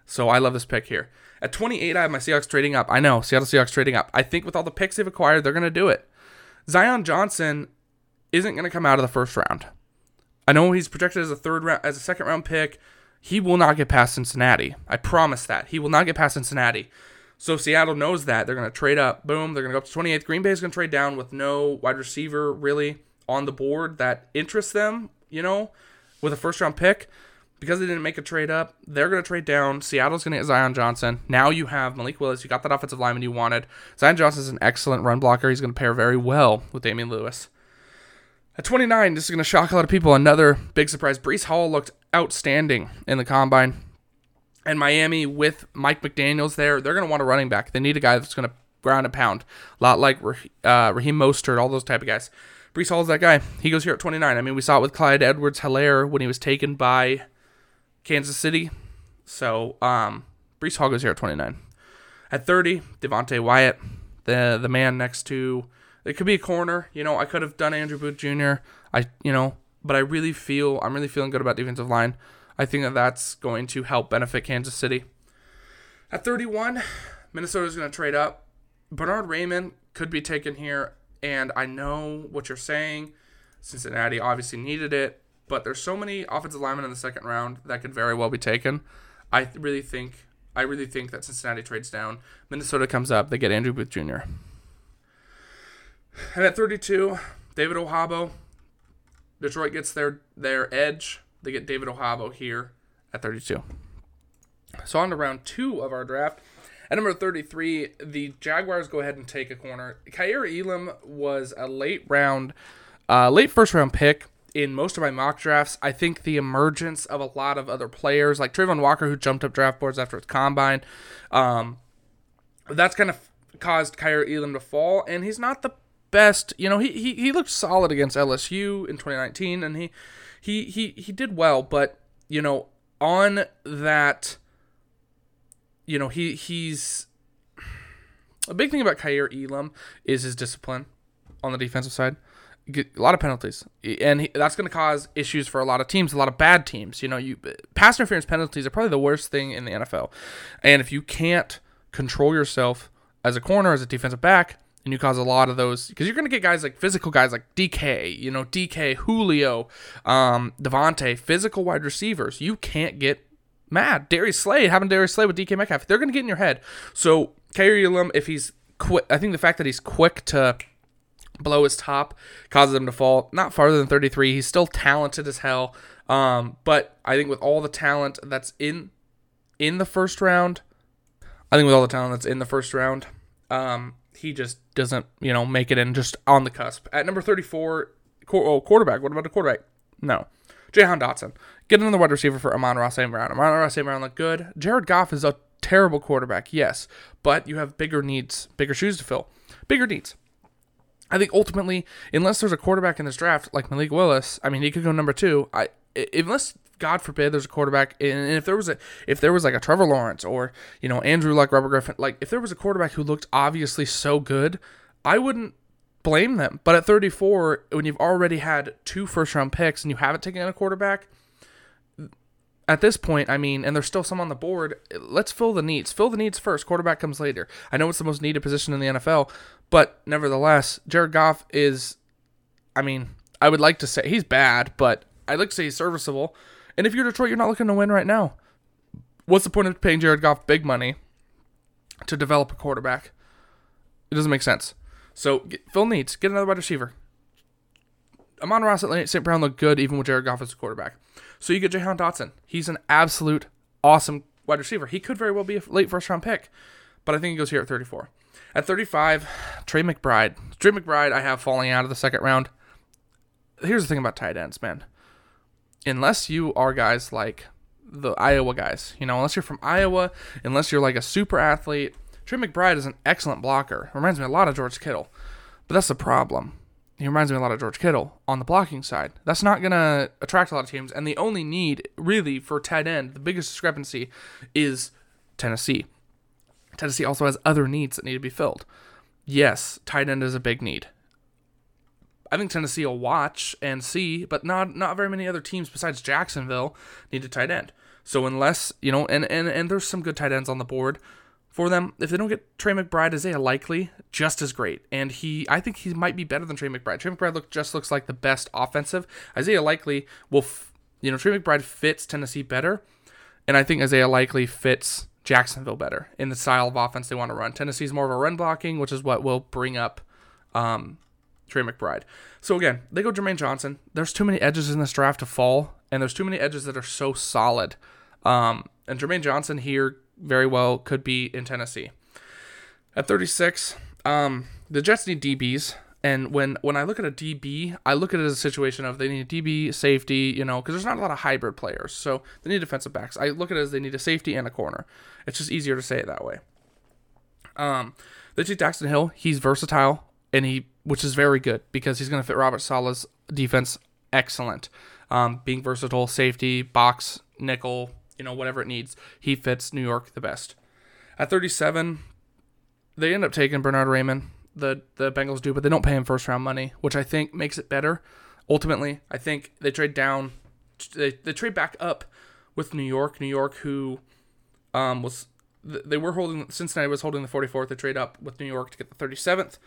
So I love this pick here. At 28, I have my Seahawks trading up. I know, Seattle Seahawks trading up. I think with all the picks they've acquired, they're going to do it. Zion Johnson isn't going to come out of the first round. I know he's projected as a third round, as a second round pick. He will not get past Cincinnati. I promise that he will not get past Cincinnati. So Seattle knows that they're going to trade up. Boom, they're going to go up to 28th. Green Bay is going to trade down with no wide receiver really on the board that interests them. You know, with a first round pick because they didn't make a trade up, they're going to trade down. Seattle's going to get Zion Johnson. Now you have Malik Willis. You got that offensive lineman you wanted. Zion Johnson is an excellent run blocker. He's going to pair very well with Damien Lewis. At 29, this is going to shock a lot of people. Another big surprise. Breece Hall looked outstanding in the combine. And Miami, with Mike McDaniels there, they're going to want a running back. They need a guy that's going to ground and pound. A lot like uh, Raheem Mostert, all those type of guys. Breece Hall's that guy. He goes here at 29. I mean, we saw it with Clyde Edwards Helaire when he was taken by Kansas City. So um, Breece Hall goes here at 29. At 30, Devonte Wyatt, the the man next to it could be a corner. You know, I could have done Andrew Booth Jr. I you know, but I really feel I'm really feeling good about defensive line. I think that that's going to help benefit Kansas City. At 31, Minnesota is going to trade up. Bernhard Raimann could be taken here, and I know what you're saying. Cincinnati obviously needed it but there's so many offensive linemen in the second round that could very well be taken. I really think I really think that Cincinnati trades down. Minnesota comes up. They get Andrew Booth Jr. And at 32, David Ojabo. Detroit gets their their edge. They get David Ojabo here at 32. So on to round two of our draft. At number 33, the Jaguars go ahead and take a corner. Kaiir Elam was a late round, uh, late first round pick in most of my mock drafts. I think the emergence of a lot of other players, like Travon Walker, who jumped up draft boards after his combine, um, that's kind of caused Kaiir Elam to fall, and he's not the best. You know, he, he he looked solid against LSU in 2019, and he he he he did well, but you know, on that, you know, he he's a big thing about Kaiir Elam is his discipline on the defensive side a lot of penalties, and he, that's going to cause issues for a lot of teams, a lot of bad teams. You know, you pass interference penalties are probably the worst thing in the NFL, and if you can't control yourself as a corner, as a defensive back, and you cause a lot of those, because you're going to get guys like physical guys like DK, you know, DK, Julio, um, Davante, physical wide receivers. You can't get mad. Darius Slay, having Darius Slay with DK Metcalf, they're going to get in your head. So Kaiir Elam, if he's quick, I think the fact that he's quick to below his top causes him to fall not farther than 33. He's still talented as hell. Um, but I think with all the talent that's in in the first round, I think with all the talent that's in the first round, um, he just doesn't, you know, make it in just on the cusp. At number 34, oh, quarterback. What about the quarterback? No. Jahan Dotson. Get another wide receiver for Amon-Ra St. Brown. Amon-Ra St. Brown look good. Jared Goff is a terrible quarterback, yes, but you have bigger needs, bigger shoes to fill, bigger needs. I think ultimately, unless there's a quarterback in this draft like Malik Willis, I mean, he could go number two. I unless God forbid there's a quarterback, and if there was a if there was like a Trevor Lawrence or you know Andrew like Robert Griffin, like if there was a quarterback who looked obviously so good, I wouldn't blame them. But at 34, when you've already had two first round picks and you haven't taken a quarterback, at this point, I mean, and there's still some on the board, let's fill the needs. Fill the needs first. Quarterback comes later. I know it's the most needed position in the NFL, but nevertheless, Jared Goff is, I mean, I would like to say he's bad, but I'd like to say he's serviceable. And if you're Detroit, you're not looking to win right now. What's the point of paying Jared Goff big money to develop a quarterback? It doesn't make sense. So fill needs. Get another wide receiver. Amon Ross at St. Brown looked good even with Jared Goff as a quarterback. So you get Jahan Dotson. He's an absolute awesome wide receiver. He could very well be a late first round pick, but I think he goes here at 34. At 35, Trey McBride. Trey McBride, I have falling out of the second round. Here's the thing about tight ends, man. Unless you are guys like the Iowa guys, you know, unless you're from Iowa, unless you're like a super athlete, Trey McBride is an excellent blocker. Reminds me a lot of George Kittle. But that's the problem he reminds me a lot of George Kittle on the blocking side. That's not going to attract a lot of teams. And the only need, really, for tight end, the biggest discrepancy is Tennessee. Tennessee also has other needs that need to be filled. Yes, tight end is a big need. I think Tennessee will watch and see, but not not very many other teams besides Jacksonville need a tight end. So unless you know, and and and there's some good tight ends on the board for them. If they don't get Trey McBride, Isaiah Likely just as great, and he I think he might be better than Trey McBride. Trey McBride look just looks like the best offensive. Isaiah Likely will, f- you know, Trey McBride fits Tennessee better, and I think Isaiah Likely fits Jacksonville better in the style of offense they want to run. Tennessee's more of a run blocking, which is what will bring up um, Trey McBride. So again, they go Jermaine Johnson. There's too many edges in this draft to fall, and there's too many edges that are so solid. Um, and Jermaine Johnson here very well could be in Tennessee. At 36, um, the Jets need DBs. And when, when I look at a DB, I look at it as a situation of they need a DB, safety, you know, because there's not a lot of hybrid players. So they need defensive backs. I look at it as they need a safety and a corner. It's just easier to say it that way. Um, they take Daxton Hill. He's versatile, and he, which is very good because he's going to fit Robert Saleh's defense excellent. Um, being versatile, safety, box, nickel, you know, whatever it needs. He fits New York the best. At 37, they end up taking Bernhard Raimann. The the Bengals do, but they don't pay him first round money, which I think makes it better. Ultimately, I think they trade down, they, they trade back up with New York. New York, who um, was they were holding Cincinnati was holding the 44th. They trade up with New York to get the 37th.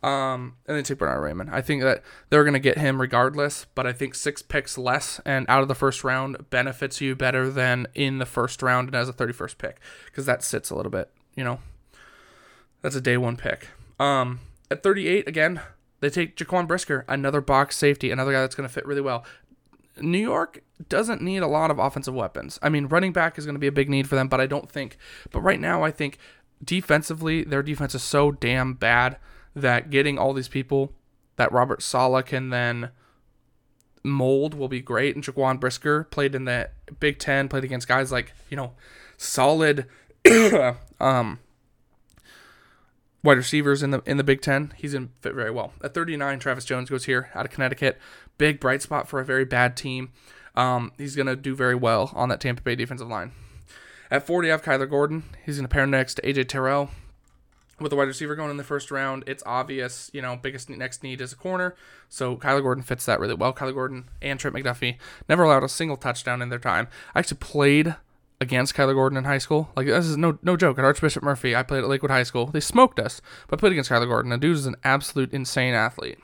Um, and then take Bernhard Raimann. I think that they're going to get him regardless, but I think six picks less and out of the first round benefits you better than in the first round and as a 31st pick because that sits a little bit, you know. That's a day one pick. Um, at 38, again, they take Jaquan Brisker, another box safety, another guy that's going to fit really well. New York doesn't need a lot of offensive weapons. I mean, running back is going to be a big need for them, but I don't think. But right now, I think defensively, their defense is so damn bad that getting all these people that Robert Saleh can then mold will be great. And Jaquan Brisker played in the Big Ten, played against guys like, you know, solid um, wide receivers in the in the Big Ten. He's gonna fit very well. At 39, Travis Jones goes here out of Connecticut. Big bright spot for a very bad team. Um, he's gonna do very well on that Tampa Bay defensive line. At 40, I have Kyler Gordon. He's gonna pair next to AJ Terrell with a wide receiver going in the first round, it's obvious, you know, biggest next need is a corner. So Kyler Gordon fits that really well. Kyler Gordon and Trent McDuffie never allowed a single touchdown in their time. I actually played against Kyler Gordon in high school. Like this is no no joke. At Archbishop Murphy, I played at Lakewood High School. They smoked us, but I played against Kyler Gordon. The dude is an absolute insane athlete.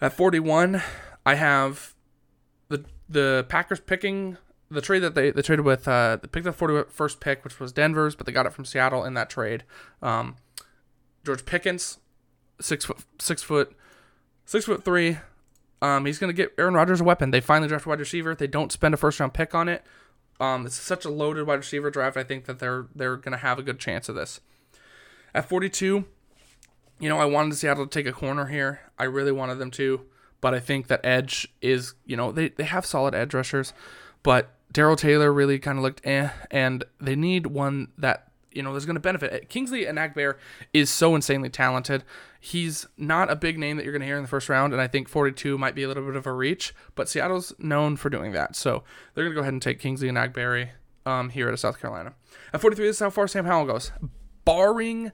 At 41, I have the the Packers picking the trade that they, they traded with uh, they picked the 41st pick, which was Denver's, but they got it from Seattle in that trade. Um, George Pickens, six foot six foot six foot three. Um, he's gonna get Aaron Rodgers a weapon. They finally draft a wide receiver. They don't spend a first round pick on it. Um, it's such a loaded wide receiver draft. I think that they're they're gonna have a good chance of this. At 42, you know, I wanted Seattle to take a corner here. I really wanted them to, but I think that edge is, you know, they, they have solid edge rushers, but Darrell Taylor really kind of looked eh, and they need one that you know is going to benefit. Kingsley Enagbare is so insanely talented. He's not a big name that you're going to hear in the first round, and I think 42 might be a little bit of a reach, but Seattle's known for doing that, so they're going to go ahead and take Kingsley Enagbare um, here at South Carolina. At 43, this is how far Sam Howell goes, barring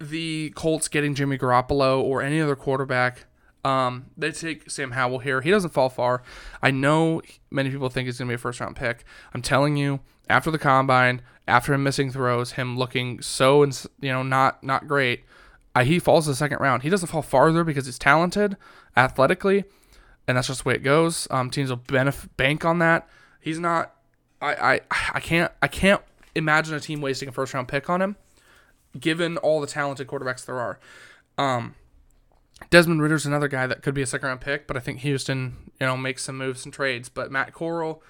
the Colts getting Jimmy Garoppolo or any other quarterback. Um, they take Sam Howell here. He doesn't fall far. I know many people think he's going to be a first round pick. I'm telling you, after the combine, after him missing throws, him looking so you know not not great, he falls the second round. He doesn't fall farther because he's talented athletically, and that's just the way it goes. Um, teams will benef- bank on that. He's not. I, I I can't I can't imagine a team wasting a first round pick on him, given all the talented quarterbacks there are. Um, Desmond Ridder's another guy that could be a second round pick, but I think Houston, you know, makes some moves and trades. But Matt Corral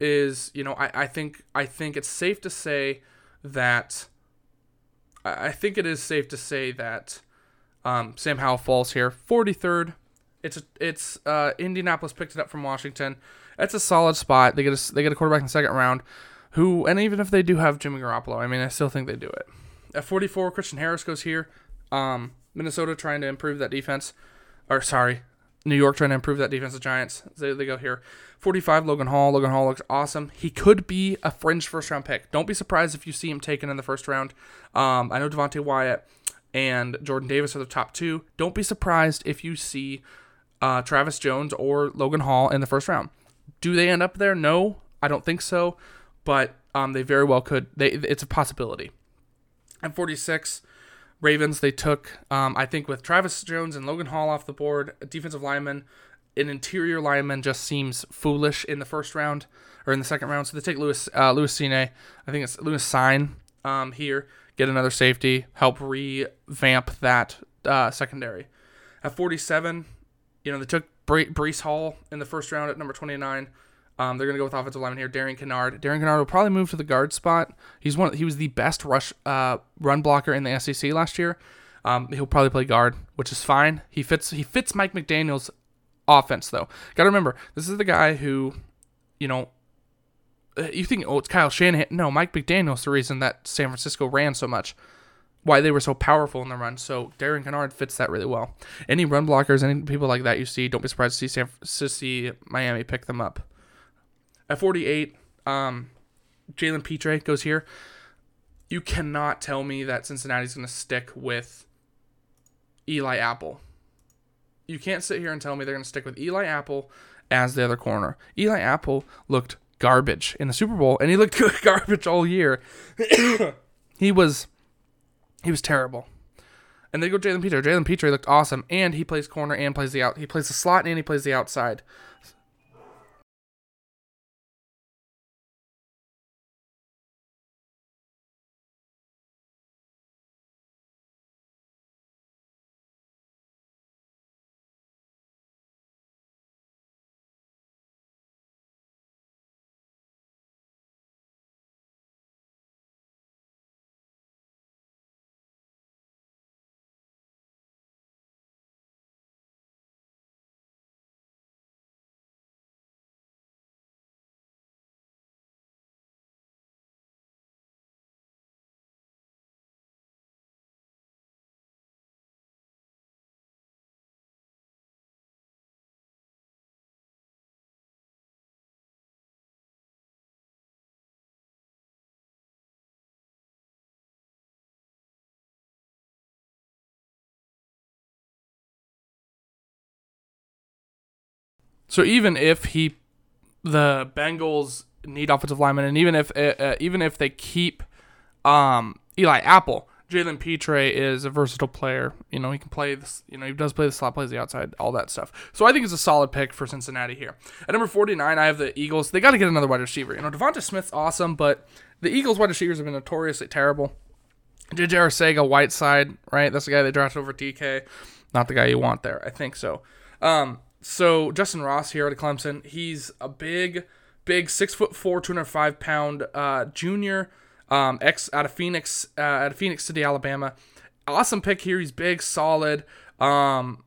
is, you know, I, I think I think it's safe to say that I think it is safe to say that um, Sam Howell falls here. 43rd. It's it's uh, Indianapolis picked it up from Washington. It's a solid spot. They get a, they get a quarterback in the second round. Who and even if they do have Jimmy Garoppolo, I mean, I still think they do it. At 44, Christian Harris goes here. Um, Minnesota trying to improve that defense, or sorry, New York trying to improve that defense. The Giants they, they go here. 45, Logan Hall. Logan Hall looks awesome. He could be a fringe first round pick. Don't be surprised if you see him taken in the first round. Um, I know Devonte Wyatt and Jordan Davis are the top two. Don't be surprised if you see uh, Travis Jones or Logan Hall in the first round. Do they end up there? No, I don't think so, but um, they very well could. They it's a possibility. At 46, Ravens they took um, I think with Travis Jones and Logan Hall off the board, defensive lineman, an interior lineman just seems foolish in the first round or in the second round. So they take Lewis uh, Lewis Cine, I think it's Lewis Cine um, here, get another safety, help revamp that uh, secondary. At 47, you know they took Breece Hall in the first round at number 29. Um, they're gonna go with offensive lineman here, Darian Kinnard. Darian Kinnard will probably move to the guard spot. He's one. He was the best rush uh, run blocker in the SEC last year. Um, he'll probably play guard, which is fine. He fits. He fits Mike McDaniel's offense though. Got to remember, this is the guy who, you know, uh, you think oh it's Kyle Shanahan? No, Mike McDaniel's the reason that San Francisco ran so much. Why they were so powerful in the run. So Darian Kinnard fits that really well. Any run blockers, any people like that you see, don't be surprised to see San, to see Miami pick them up. At 48, um, Jalen Pitre goes here. You cannot tell me that Cincinnati's going to stick with Eli Apple. You can't sit here and tell me they're going to stick with Eli Apple as the other corner. Eli Apple looked garbage in the Super Bowl, and he looked garbage all year. he was he was terrible. And they go Jalen Pitre. Jalen Pitre looked awesome, and he plays corner and plays the out. He plays the slot and he plays the outside. So even if he, the Bengals need offensive linemen, and even if uh, uh, even if they keep um, Eli Apple, Jalen Pitre is a versatile player. You know, he can play this. You know, he does play the slot, plays the outside, all that stuff. So I think it's a solid pick for Cincinnati here. At number forty nine, I have the Eagles. They got to get another wide receiver. You know, Devonta Smith's awesome, but the Eagles wide receivers have been notoriously terrible. JJ Arcega, Whiteside, right? That's the guy they drafted over DK. Not the guy you want there. I think so. Um, so Justyn Ross here at Clemson, he's a big, big six foot four, two hundred five pound uh, junior, um, ex out of Phoenix, uh, out of Phenix City, Alabama. Awesome pick here. He's big, solid. Um,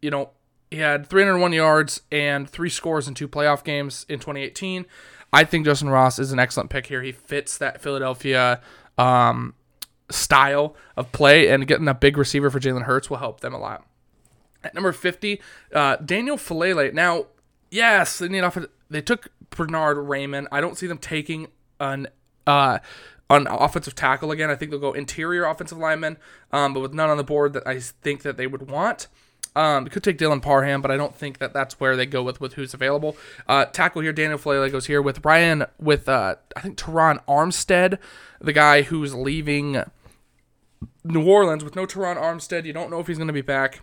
you know, he had 301 yards and three scores in two playoff games in 2018. I think Justyn Ross is an excellent pick here. He fits that Philadelphia um, style of play, and getting a big receiver for Jalen Hurts will help them a lot. At number 50, uh, Daniel Faalele. Now, yes, they need off. They took Bernhard Raimann. I don't see them taking an uh, on offensive tackle again. I think they'll go interior offensive lineman, um, but with none on the board that I think that they would want. Um, could take Dylan Parham, but I don't think that that's where they go with with who's available. Uh, tackle here, Daniel Faalele goes here with Ryan with uh, I think Terron Armstead, the guy who's leaving New Orleans with no Terron Armstead. You don't know if he's going to be back.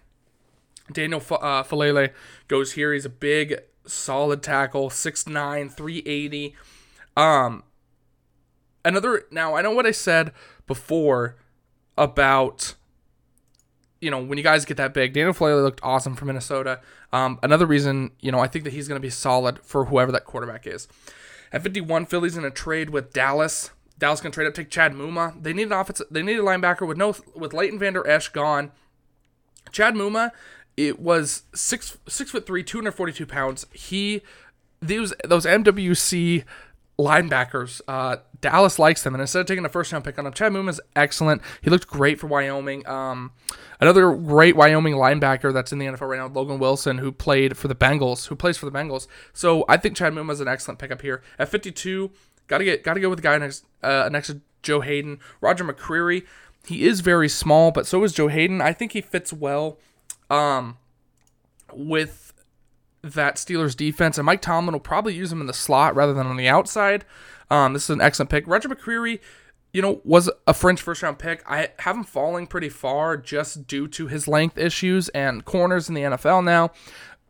Daniel F- uh, Faalele goes here. He's a big, solid tackle, 6'9", 380. Um, another now I know what I said before about you know, when you guys get that big, Daniel Faalele looked awesome for Minnesota. Um, another reason, you know, I think that he's going to be solid for whoever that quarterback is. At 51, Philly's in a trade with Dallas. Dallas can trade up, take Chad Muma. They need an offense. They need a linebacker with no with Leighton Vander Esch gone. Chad Muma, it was six six foot three, 242 pounds. He those those MWC linebackers. Uh, Dallas likes them, and instead of taking a first round pick on him, Chad Muma is excellent. He looked great for Wyoming. Um, another great Wyoming linebacker that's in the NFL right now, Logan Wilson, who played for the Bengals, who plays for the Bengals. So I think Chad Muma is an excellent pickup here at 52. Got to get got to go with the guy next uh, next to Joe Haden, Roger McCreary. He is very small, but so is Joe Haden. I think he fits well um, with that Steelers defense, and Mike Tomlin will probably use him in the slot rather than on the outside. Um, this is an excellent pick. Roger McCreary, you know, was a French first round pick. I have him falling pretty far just due to his length issues and corners in the NFL now.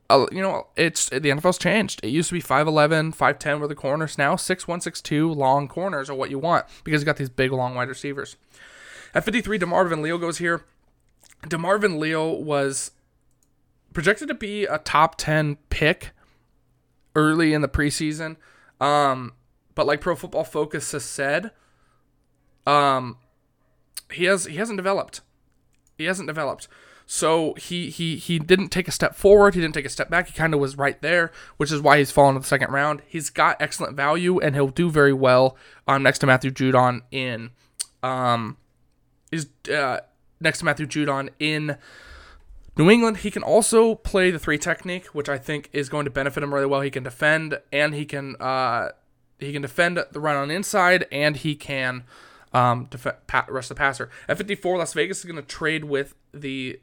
Uh, you know, it's the NFL's changed. It used to be 5'11, 5'10 were the corners. Now 6'1, 6'2 long corners are what you want because you got these big, long, wide receivers. At 53, DeMarvin Leal goes here. DeMarvin Leal was projected to be a top 10 pick early in the preseason. Um, but like Pro Football Focus has said, um, he has he hasn't developed. He hasn't developed. So he he he didn't take a step forward. He didn't take a step back. He kind of was right there, which is why he's fallen to the second round. He's got excellent value, and he'll do very well um, next to Matthew Judon in um is uh, next to Matthew Judon in New England, he can also play the three technique, which I think is going to benefit him really well. He can defend and he can uh, he can defend the run on the inside and he can um, def- rush the passer. At 54, Las Vegas is going to trade with the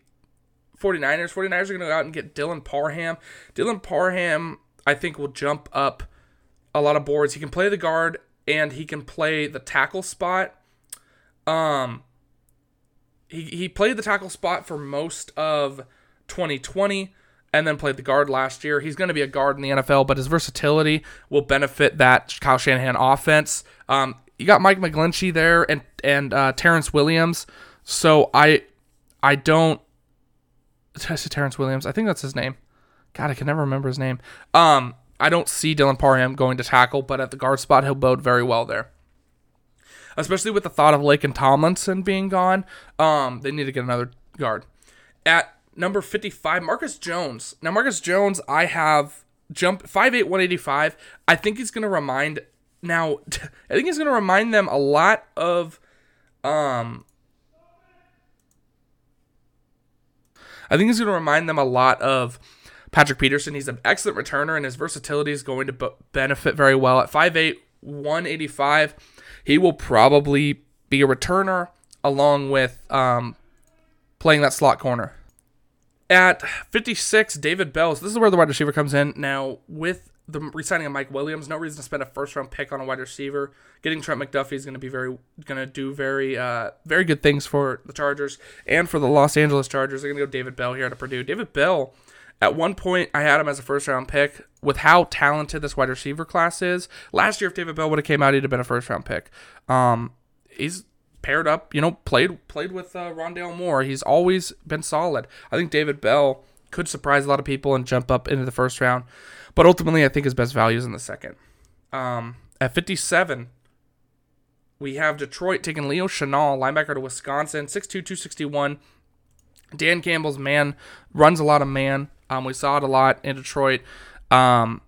49ers. 49ers are going to go out and get Dylan Parham. Dylan Parham, I think, will jump up a lot of boards. He can play the guard and he can play the tackle spot. Um, he, he played the tackle spot for most of 2020 and then played the guard last year. He's going to be a guard in the NFL, but his versatility will benefit that Kyle Shanahan offense. Um, you got Mike McGlinchey there and and uh, Terrence Williams. So I I don't Terrence Williams. I think that's his name. God, I can never remember his name. Um, I don't see Dylan Parham going to tackle, but at the guard spot, he'll bode very well there especially with the thought of Laken Tomlinson being gone. Um, they need to get another guard. At number 55, Marcus Jones. Now, Marcus Jones, I have jump 5'8, 185. I think he's going to remind, now, I think he's going to remind them a lot of, um, I think he's going to remind them a lot of Patrick Peterson. He's an excellent returner, and his versatility is going to benefit very well. At 5'8, 185, he will probably be a returner along with um, playing that slot corner. At 56, David Bells. This is where the wide receiver comes in. Now, with the resigning of Mike Williams, no reason to spend a first round pick on a wide receiver. Getting Trent McDuffie is going to be very, going to do very, uh, very good things for the Chargers and for the Los Angeles Chargers. They're going to go David Bell here at Purdue. David Bell at one point, I had him as a first round pick. With how talented this wide receiver class is, last year if David Bell would have came out, he'd have been a first round pick. Um, he's paired up, you know, played played with uh, Rondale Moore. He's always been solid. I think David Bell could surprise a lot of people and jump up into the first round, but ultimately, I think his best value is in the second. Um, at 57, we have Detroit taking Leo Chenal, linebacker to Wisconsin, 6'2", 261. Dan Campbell's man runs a lot of man. Um, we saw it a lot in Detroit. Um,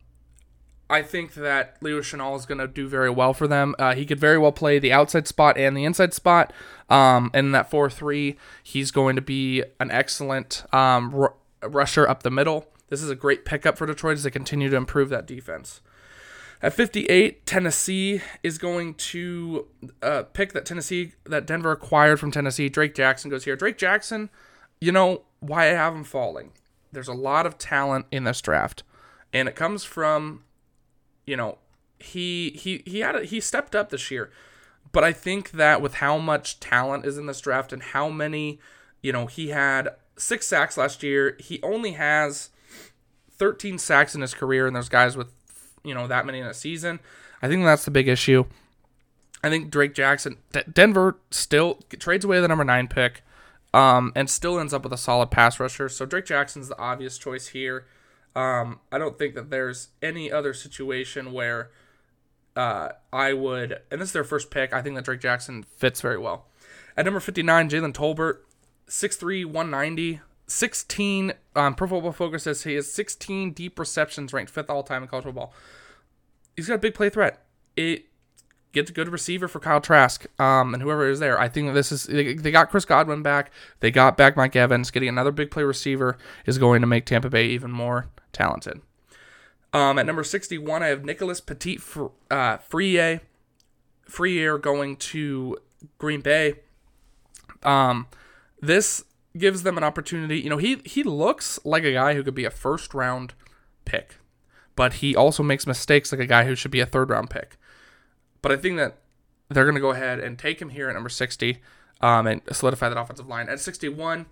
I think that Leo Chenal is going to do very well for them. Uh, he could very well play the outside spot and the inside spot. Um, in that 4 3, he's going to be an excellent um, r- rusher up the middle. This is a great pickup for Detroit as they continue to improve that defense. At 58, Tennessee is going to uh, pick that Tennessee that Denver acquired from Tennessee. Drake Jackson goes here. Drake Jackson, you know why I have him falling. There's a lot of talent in this draft, and it comes from, you know, he he he had a, he stepped up this year, but I think that with how much talent is in this draft and how many, you know, he had six sacks last year. He only has 13 sacks in his career, and there's guys with you know that many in a season. I think that's the big issue. I think Drake Jackson, D- Denver still trades away the number nine pick, um, and still ends up with a solid pass rusher. So Drake Jackson's the obvious choice here. Um, I don't think that there's any other situation where uh, I would, and this is their first pick. I think that Drake Jackson fits very well. At number 59, Jalen Tolbert, 6'3", 190, 16 um, Pro Football Focus says he has 16 deep receptions, ranked fifth all time in college football. He's got a big play threat. It gets a good receiver for Kyle Trask um, and whoever is there. I think this is they, they got Chris Godwin back. They got back Mike Evans. Getting another big play receiver is going to make Tampa Bay even more talented. Um, at number 61, I have Nicholas Petit uh, Friere. Friere going to Green Bay. Um, this gives them an opportunity. You know, he he looks like a guy who could be a first round pick, but he also makes mistakes like a guy who should be a third round pick. But I think that they're going to go ahead and take him here at number 60 um, and solidify that offensive line. At 61,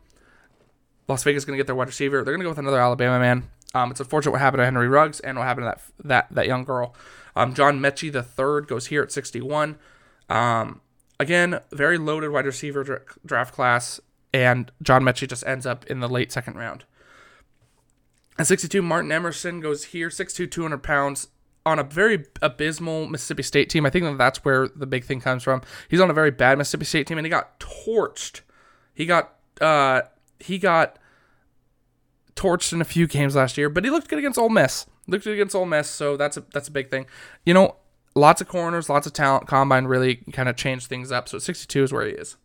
Las Vegas is going to get their wide receiver. They're going to go with another Alabama man. Um, it's unfortunate what happened to Henry Ruggs and what happened to that that that young girl. Um, John Metchie the third goes here at 61. Um, again, very loaded wide receiver draft class and John Metchie just ends up in the late second round. At 62, Martin Emerson goes here, 6'2", 200 pounds, on a very abysmal Mississippi State team. I think that that's where the big thing comes from. He's on a very bad Mississippi State team, and he got torched. He got uh, he got torched in a few games last year, but he looked good against Ole Miss. Looked good against Ole Miss, so that's a that's a big thing. You know, lots of corners, lots of talent. Combine really kind of changed things up. So 62 is where he is.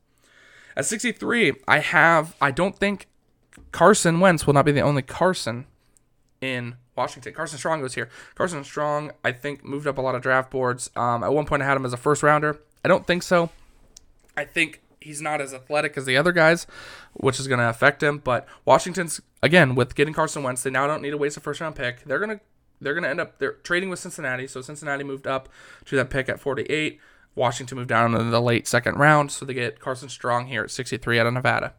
At 63, I have, I don't think Carson Wentz will not be the only Carson in Washington. Carson Strong goes here. Carson Strong, I think, moved up a lot of draft boards. Um, at one point, I had him as a first rounder. I don't think so. I think he's not as athletic as the other guys, which is going to affect him. But Washington's again with getting Carson Wentz, they now don't need to waste a first round pick. They're gonna they're gonna end up they're trading with Cincinnati. So Cincinnati moved up to that pick at 48. Washington moved down in the late second round, so they get Carson Strong here at 63 out of Nevada.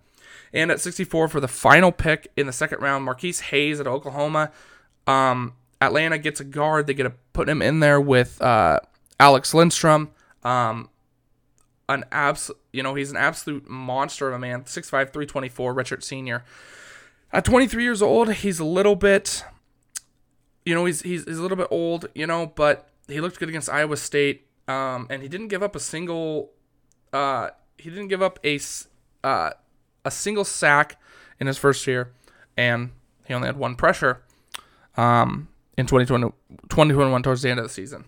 And at 64 for the final pick in the second round, Marquis Hayes at Oklahoma. Um, Atlanta gets a guard. They get to put him in there with uh, Alex Lindstrom. Um, an abs, you know, he's an absolute monster of a man. 6'5", 324, redshirt senior. At 23 years old, he's a little bit, you know, he's, he's he's a little bit old, you know, but he looked good against Iowa State. Um, and he didn't give up a single. Uh, he didn't give up a uh, a single sack in his first year, and he only had one pressure um, in 2020, 2021 towards the end of the season.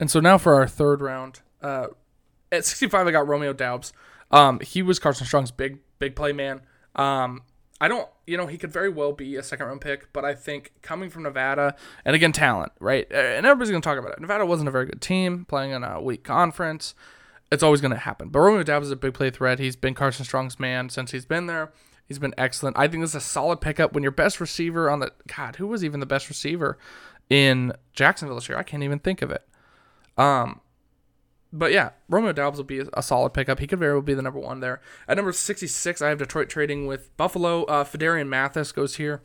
And so now for our third round, uh, at 65, I got Romeo Doubs. Um, he was Carson Strong's big big play man. Um, I don't, you know, he could very well be a second round pick, but I think coming from Nevada, and again, talent, right? And everybody's going to talk about it. Nevada wasn't a very good team playing in a weak conference. It's always going to happen. But Romeo Doubs is a big play threat. He's been Carson Strong's man since he's been there. He's been excellent. I think this is a solid pickup when your best receiver on the God, who was even the best receiver in Jacksonville this year? I can't even think of it. Um, but yeah, Romeo Doubs will be a solid pickup. He could very well be the number one there. At number 66, I have Detroit trading with Buffalo. Uh, Phidarian Mathis goes here.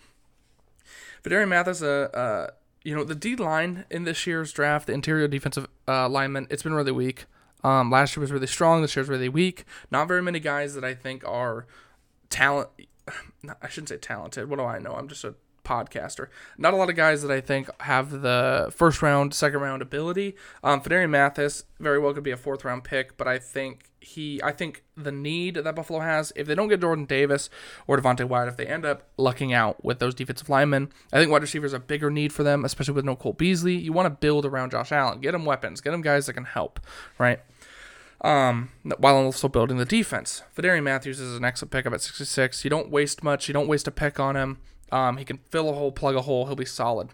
Phidarian Mathis, uh, uh, you know, the D line in this year's draft, the interior defensive uh, lineman, it's been really weak. Um, last year was really strong. This year's really weak. Not very many guys that I think are talent. I shouldn't say talented. What do I know? I'm just a podcaster. Not a lot of guys that I think have the first round, second round ability. Um, Phidarian Mathis very well could be a fourth round pick, but I think he, I think the need that Buffalo has, if they don't get Jordan Davis or Devonte Wyatt, if they end up lucking out with those defensive linemen, I think wide receivers a bigger need for them, especially with no Cole Beasley. You want to build around Josh Allen, get him weapons, get him guys that can help, right? Um, while also building the defense. Phidarian Matthews is an excellent pickup at 66. You don't waste much. You don't waste a pick on him. Um, he can fill a hole, plug a hole. He'll be solid.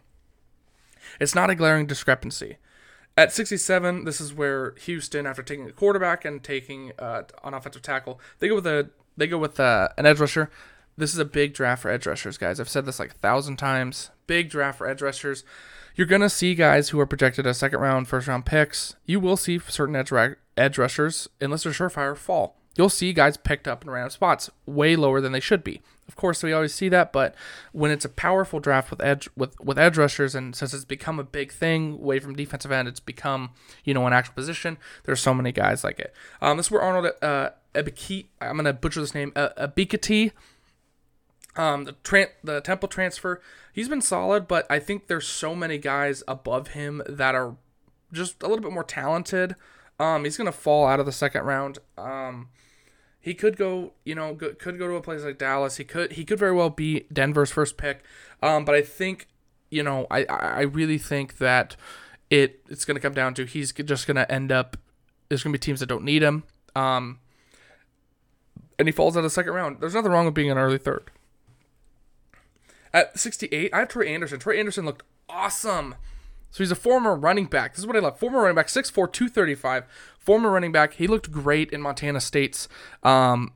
It's not a glaring discrepancy. At 67, this is where Houston, after taking a quarterback and taking uh, an offensive tackle, they go with a they go with uh, an edge rusher. This is a big draft for edge rushers, guys. I've said this like a thousand times. Big draft for edge rushers. You're gonna see guys who are projected as second round, first round picks. You will see certain edge ra- edge rushers, unless they're surefire, fall. You'll see guys picked up in random spots, way lower than they should be. Of course, we always see that, but when it's a powerful draft with edge with with edge rushers, and since it's become a big thing away from defensive end, it's become you know an actual position. There's so many guys like it. Um, this is where Arnold uh, Ebiketie, I'm gonna butcher this name, uh, Ebiketie. Um, the tra- the Temple transfer, he's been solid, but I think there's so many guys above him that are just a little bit more talented. Um, he's gonna fall out of the second round. Um, he could go, you know, go, could go to a place like Dallas. He could he could very well be Denver's first pick. Um, but I think, you know, I I really think that it it's to come down to he's just to end up. There's to be teams that don't need him. Um, and he falls out of the second round. There's nothing wrong with being an early third. At 68, I have Troy Anderson. Troy Anderson looked awesome. So he's a former running back. This is what I love. Former running back, 6'4", 235. Former running back. He looked great in Montana State's um,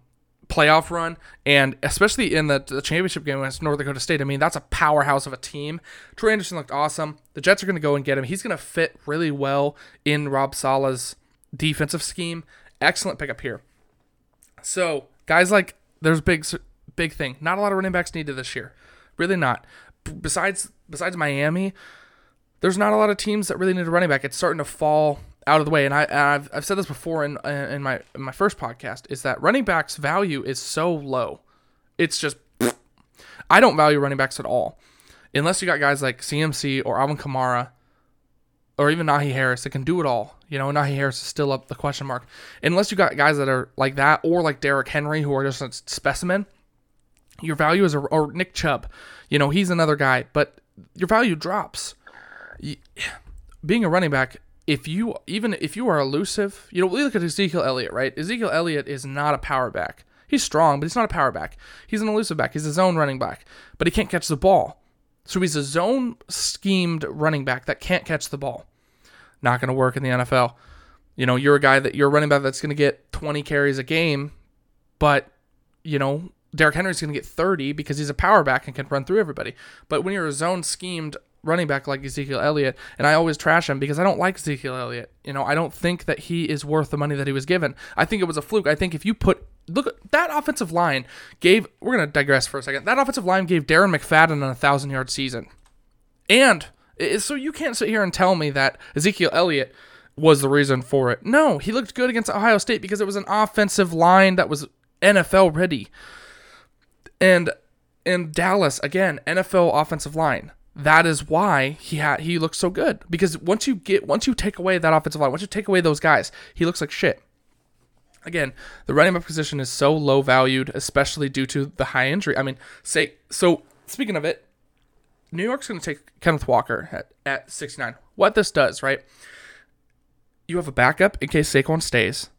playoff run, and especially in the, the championship game against North Dakota State. I mean, that's a powerhouse of a team. Troy Anderson looked awesome. The Jets are going to go and get him. He's going to fit really well in Rob Saleh's defensive scheme. Excellent pickup here. So guys like there's big big thing. Not a lot of running backs needed this year. Really not. B- besides besides Miami, there's not a lot of teams that really need a running back. It's starting to fall out of the way. And I I've, I've said this before in in my in my first podcast is that running backs value is so low. It's just I don't value running backs at all. Unless you got guys like CMC or Alvin Kamara or even Najee Harris that can do it all. You know, Najee Harris is still up the question mark. Unless you got guys that are like that or like Derrick Henry who are just a specimen, your value is a, or Nick Chubb. You know, he's another guy, but your value drops. Being a running back, if you even if you are elusive, you know, we look at Ezekiel Elliott, right? Ezekiel Elliott is not a power back. He's strong, but he's not a power back. He's an elusive back. He's a zone running back, but he can't catch the ball. So he's a zone schemed running back that can't catch the ball. Not going to work in the NFL. You know, you're a guy that you're a running back that's going to get 20 carries a game, but you know, Derrick Henry's going to get 30 because he's a power back and can run through everybody. But when you're a zone schemed running back like Ezekiel Elliott, and I always trash him because I don't like Ezekiel Elliott. You know, I don't think that he is worth the money that he was given. I think it was a fluke. I think if you put look at that offensive line gave we're gonna digress for a second. That offensive line gave Darren McFadden a thousand yard season. And so you can't sit here and tell me that Ezekiel Elliott was the reason for it. No, he looked good against Ohio State because it was an offensive line that was NFL ready. And in Dallas, again, NFL offensive line. That is why he had he looks so good. Because once you get once you take away that offensive line, once you take away those guys, he looks like shit. Again, the running back position is so low valued, especially due to the high injury. I mean, say so speaking of it, New York's going to take Kenneth Walker at, at 69. What this does, right? You have a backup in case Saquon stays,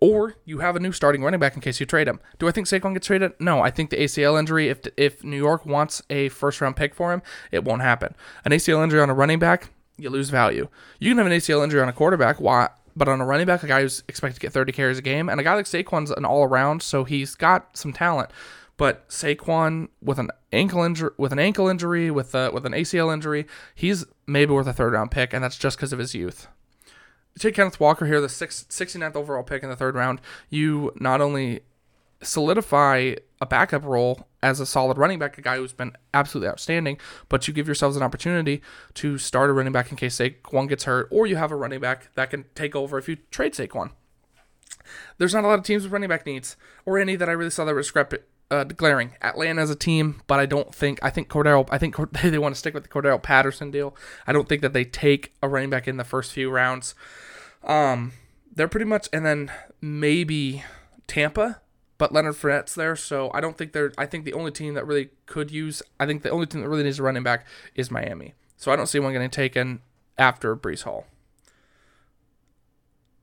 or you have a new starting running back in case you trade him. Do I think Saquon gets traded? No, I think the ACL injury. If if New York wants a first round pick for him, it won't happen. An ACL injury on a running back, you lose value. You can have an ACL injury on a quarterback. Why? But on a running back, a guy who's expected to get 30 carries a game, and a guy like Saquon's an all around, so he's got some talent. But Saquon with an ankle injury, with an ankle injury, with a, with an ACL injury, he's maybe worth a third round pick, and that's just because of his youth. Take Kenneth Walker here, the six, 69th overall pick in the third round. You not only solidify a backup role as a solid running back, a guy who's been absolutely outstanding, but you give yourselves an opportunity to start a running back in case Saquon gets hurt, or you have a running back that can take over if you trade Saquon. There's not a lot of teams with running back needs, or any that I really saw that were uh, glaring. Atlanta as a team, but I don't think I think Cordarrelle. I think they want to stick with the Cordarrelle Patterson deal. I don't think that they take a running back in the first few rounds. Um, they're pretty much, and then maybe Tampa, but Leonard Fournette's there, so I don't think they're. I think the only team that really could use. I think the only team that really needs a running back is Miami. So I don't see one getting taken after Breece Hall.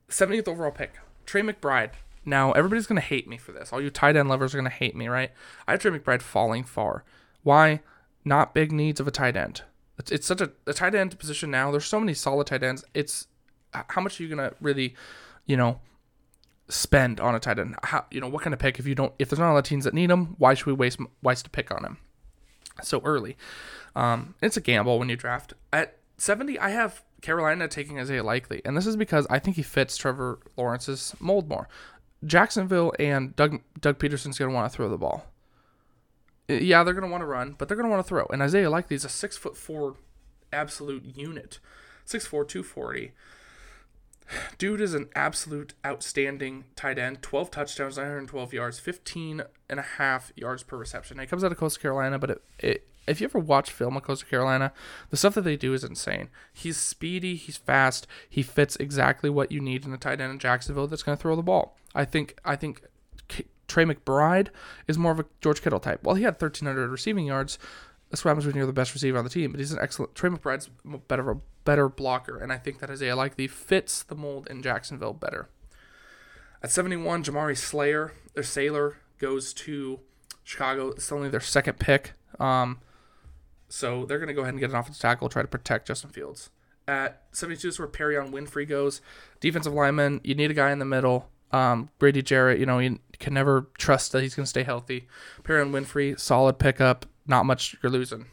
70th overall pick, Trey McBride. Now, everybody's going to hate me for this. All you tight end lovers are going to hate me, right? I have Trey McBride falling far. Why? Not big needs of a tight end. It's, it's such a, a tight end position now. There's so many solid tight ends. It's how much are you gonna really, you know, spend on a tight end? How you know what kind of pick if you don't if there's not a lot of teams that need him? Why should we waste waste a pick on him so early? Um, it's a gamble when you draft at 70. I have Carolina taking Isaiah Likely, and this is because I think he fits Trevor Lawrence's mold more. Jacksonville and Doug Doug Pederson's gonna want to throw the ball. Uh, yeah, they're gonna want to run, but they're gonna want to throw. And Isaiah Likely is a six foot four absolute unit, 6'4", 240. Dude is an absolute outstanding tight end. 12 touchdowns, 912 yards, 15 and a half yards per reception. He comes out of Coastal Carolina, but it, it, if you ever watch film of Coastal Carolina, the stuff that they do is insane. He's speedy, he's fast, he fits exactly what you need in a tight end in Jacksonville that's going to throw the ball. I think I think Trey McBride is more of a George Kittle type. Well, he had 1,300 receiving yards. That's what happens when you're the best receiver on the team. But he's an excellent. Trey McBride's better a better blocker, and I think that Isaiah Likely fits the mold in Jacksonville better. At 71, Jamari Slayer, their sailor, goes to Chicago. It's only their second pick. Um, so they're going to go ahead and get an offensive tackle, try to protect Justin Fields. At 72 is where Perrion Winfrey goes. Defensive lineman, you need a guy in the middle. Um, Grady Jarrett, you know, you can never trust that he's going to stay healthy. Perrion Winfrey, solid pickup. Not much you're losing.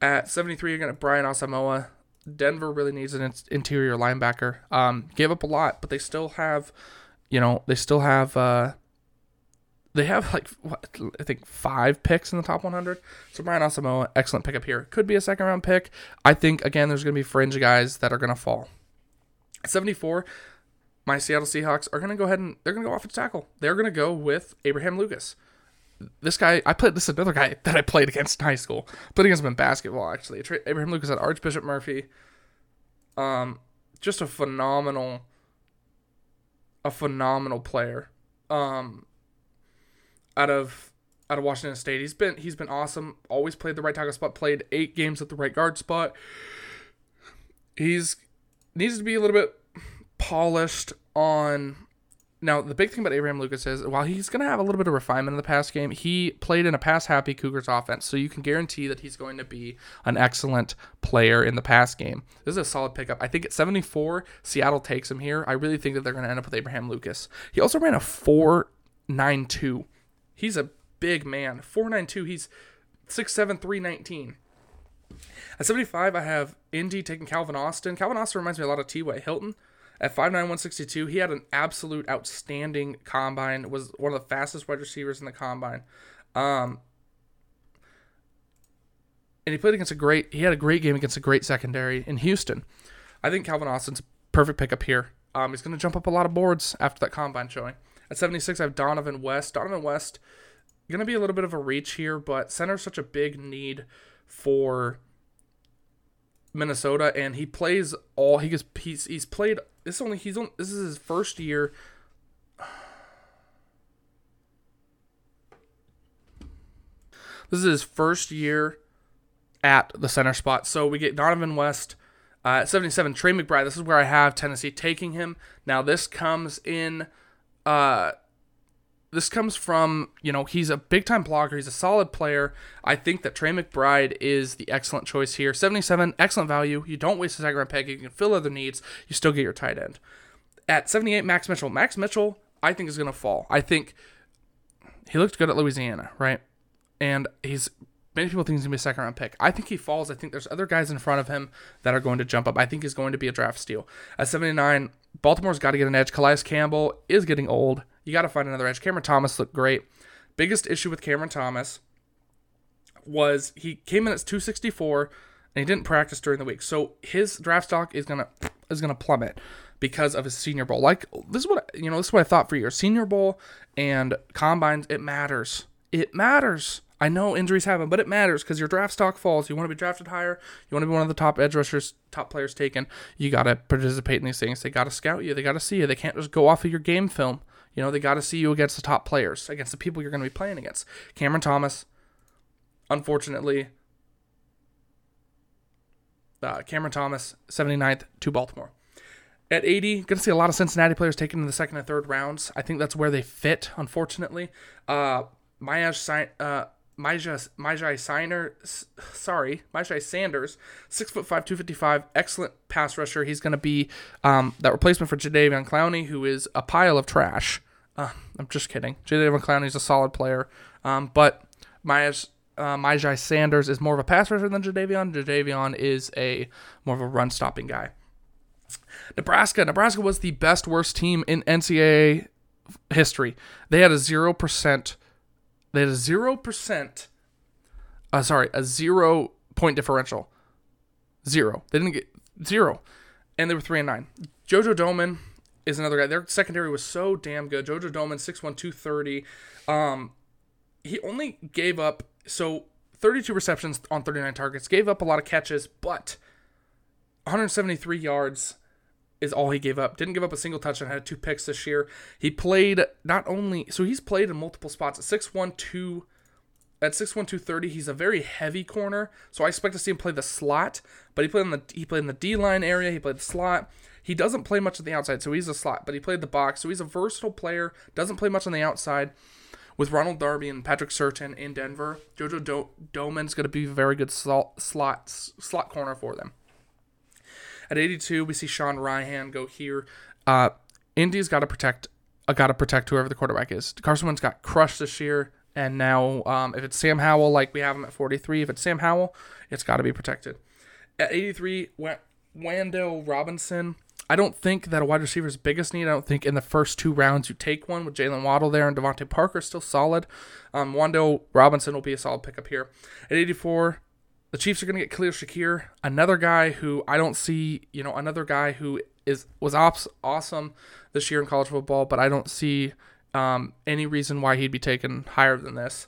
At 73, you're going to Brian Asamoah. Denver really needs an interior linebacker. Um, gave up a lot, but they still have, you know, they still have, uh, they have like what, I think five picks in the top 100. So Brian Asamoah, excellent pickup here. Could be a second round pick. I think again, there's going to be fringe guys that are going to fall. At 74, my Seattle Seahawks are going to go ahead and they're going to go off a tackle. They're going to go with Abraham Lucas. This guy, I played. This is another guy that I played against in high school. Played against him in basketball, actually. Abraham Lucas at Archbishop Murphy. Um, just a phenomenal, a phenomenal player. Um, out of out of Washington State, he's been he's been awesome. Always played the right tackle spot. Played eight games at the right guard spot. He's needs to be a little bit polished on. Now, the big thing about Abraham Lucas is while he's going to have a little bit of refinement in the pass game, he played in a pass happy Cougars offense. So you can guarantee that he's going to be an excellent player in the pass game. This is a solid pickup. I think at 74, Seattle takes him here. I really think that they're going to end up with Abraham Lucas. He also ran a 4.92. He's a big man. 4.92. He's 6'7, 319. At 75, I have Indy taking Calvin Austin. Calvin Austin reminds me a lot of T.Y. Hilton. At 5'9", 162, he had an absolute outstanding combine. Was one of the fastest wide receivers in the combine. Um, and he played against a great. He had a great game against a great secondary in Houston. I think Calvin Austin's perfect pickup here. Um, he's going to jump up a lot of boards after that combine showing. At 76, I have Dohnovan West. Dohnovan West going to be a little bit of a reach here, but center's such a big need for Minnesota, and he plays all he gets. He's, he's played. This only he's on. This is his first year. This is his first year at the center spot. So we get Dohnovan West uh, at 77. Trey McBride. This is where I have Tennessee taking him. Now this comes in. Uh, this comes from, you know, he's a big time blocker. He's a solid player. I think that Trey McBride is the excellent choice here. 77, excellent value. You don't waste a second round pick. You can fill other needs. You still get your tight end. At 78, Max Mitchell. Max Mitchell, I think, is going to fall. I think he looked good at Louisiana, right? And he's many people think he's gonna be a second round pick. I think he falls. I think there's other guys in front of him that are going to jump up. I think he's going to be a draft steal. At 79, Baltimore's got to get an edge. Calais Campbell is getting old. You got to find another edge. Cameron Thomas looked great. Biggest issue with Cameron Thomas was he came in at 264 and he didn't practice during the week. So his draft stock is gonna is gonna plummet because of his senior bowl. Like this is what you know, this is what I thought for years. Senior bowl and combines, it matters. It matters. I know injuries happen, but it matters because your draft stock falls. You want to be drafted higher. You want to be one of the top edge rushers, top players taken. You got to participate in these things. They got to scout you. They got to see you. They can't just go off of your game film. You know, they got to see you against the top players, against the people you're going to be playing against. Cameron Thomas, unfortunately, uh, Cameron Thomas, 79th to Baltimore. At 80, going to see a lot of Cincinnati players taken in the second and third rounds. I think that's where they fit, unfortunately. Uh, Myaj uh, Myjai Signer, sorry, Myjai Sanders, six foot five, two fifty five, excellent pass rusher. He's going to be um, that replacement for Jadeveon Clowney, who is a pile of trash. Uh, I'm just kidding. Jadeveon Clowney is a solid player, um, but Myjai uh, Sanders is more of a pass rusher than Jadeveon. Jadeveon is a more of a run stopping guy. Nebraska. Nebraska was the best worst team in NCAA history. They had a zero percent. They had a zero percent. Uh, sorry, a zero point differential. Zero. They didn't get zero, and they were three and nine. Jojo Domann is another guy. Their secondary was so damn good. Jojo Domann, 6'1", 230. Um, he only gave up so 32 receptions on 39 targets, gave up a lot of catches, but 173 yards is all he gave up. Didn't give up a single touchdown. Had two picks this year. He played not only so he's played in multiple spots at six one two. At six one two thirty, he's a very heavy corner, so I expect to see him play the slot. But he played in the he played in the D line area. He played the slot. He doesn't play much on the outside, so he's a slot. But he played the box, so he's a versatile player. Doesn't play much on the outside. With Ronald Darby and Patrick Surtain in Denver, Jojo Do- Domann's going to be a very good slot slot slot corner for them. At 82, we see Sean Rhyan go here. Uh, Indy's got to protect. Uh, got to protect whoever the quarterback is. Carson Wentz got crushed this year, and now um, if it's Sam Howell, like we have him at 43, if it's Sam Howell, it's got to be protected. At 83, w- Wan'Dale Robinson. I don't think that a wide receiver's biggest need. I don't think in the first two rounds you take one with Jaylen Waddle there and DeVante Parker still solid. Um, Wan'Dale Robinson will be a solid pickup here. At 84, the Chiefs are going to get Khalil Shakir, another guy who I don't see, you know, another guy who is was ops, awesome this year in college football, but I don't see um, any reason why he'd be taken higher than this.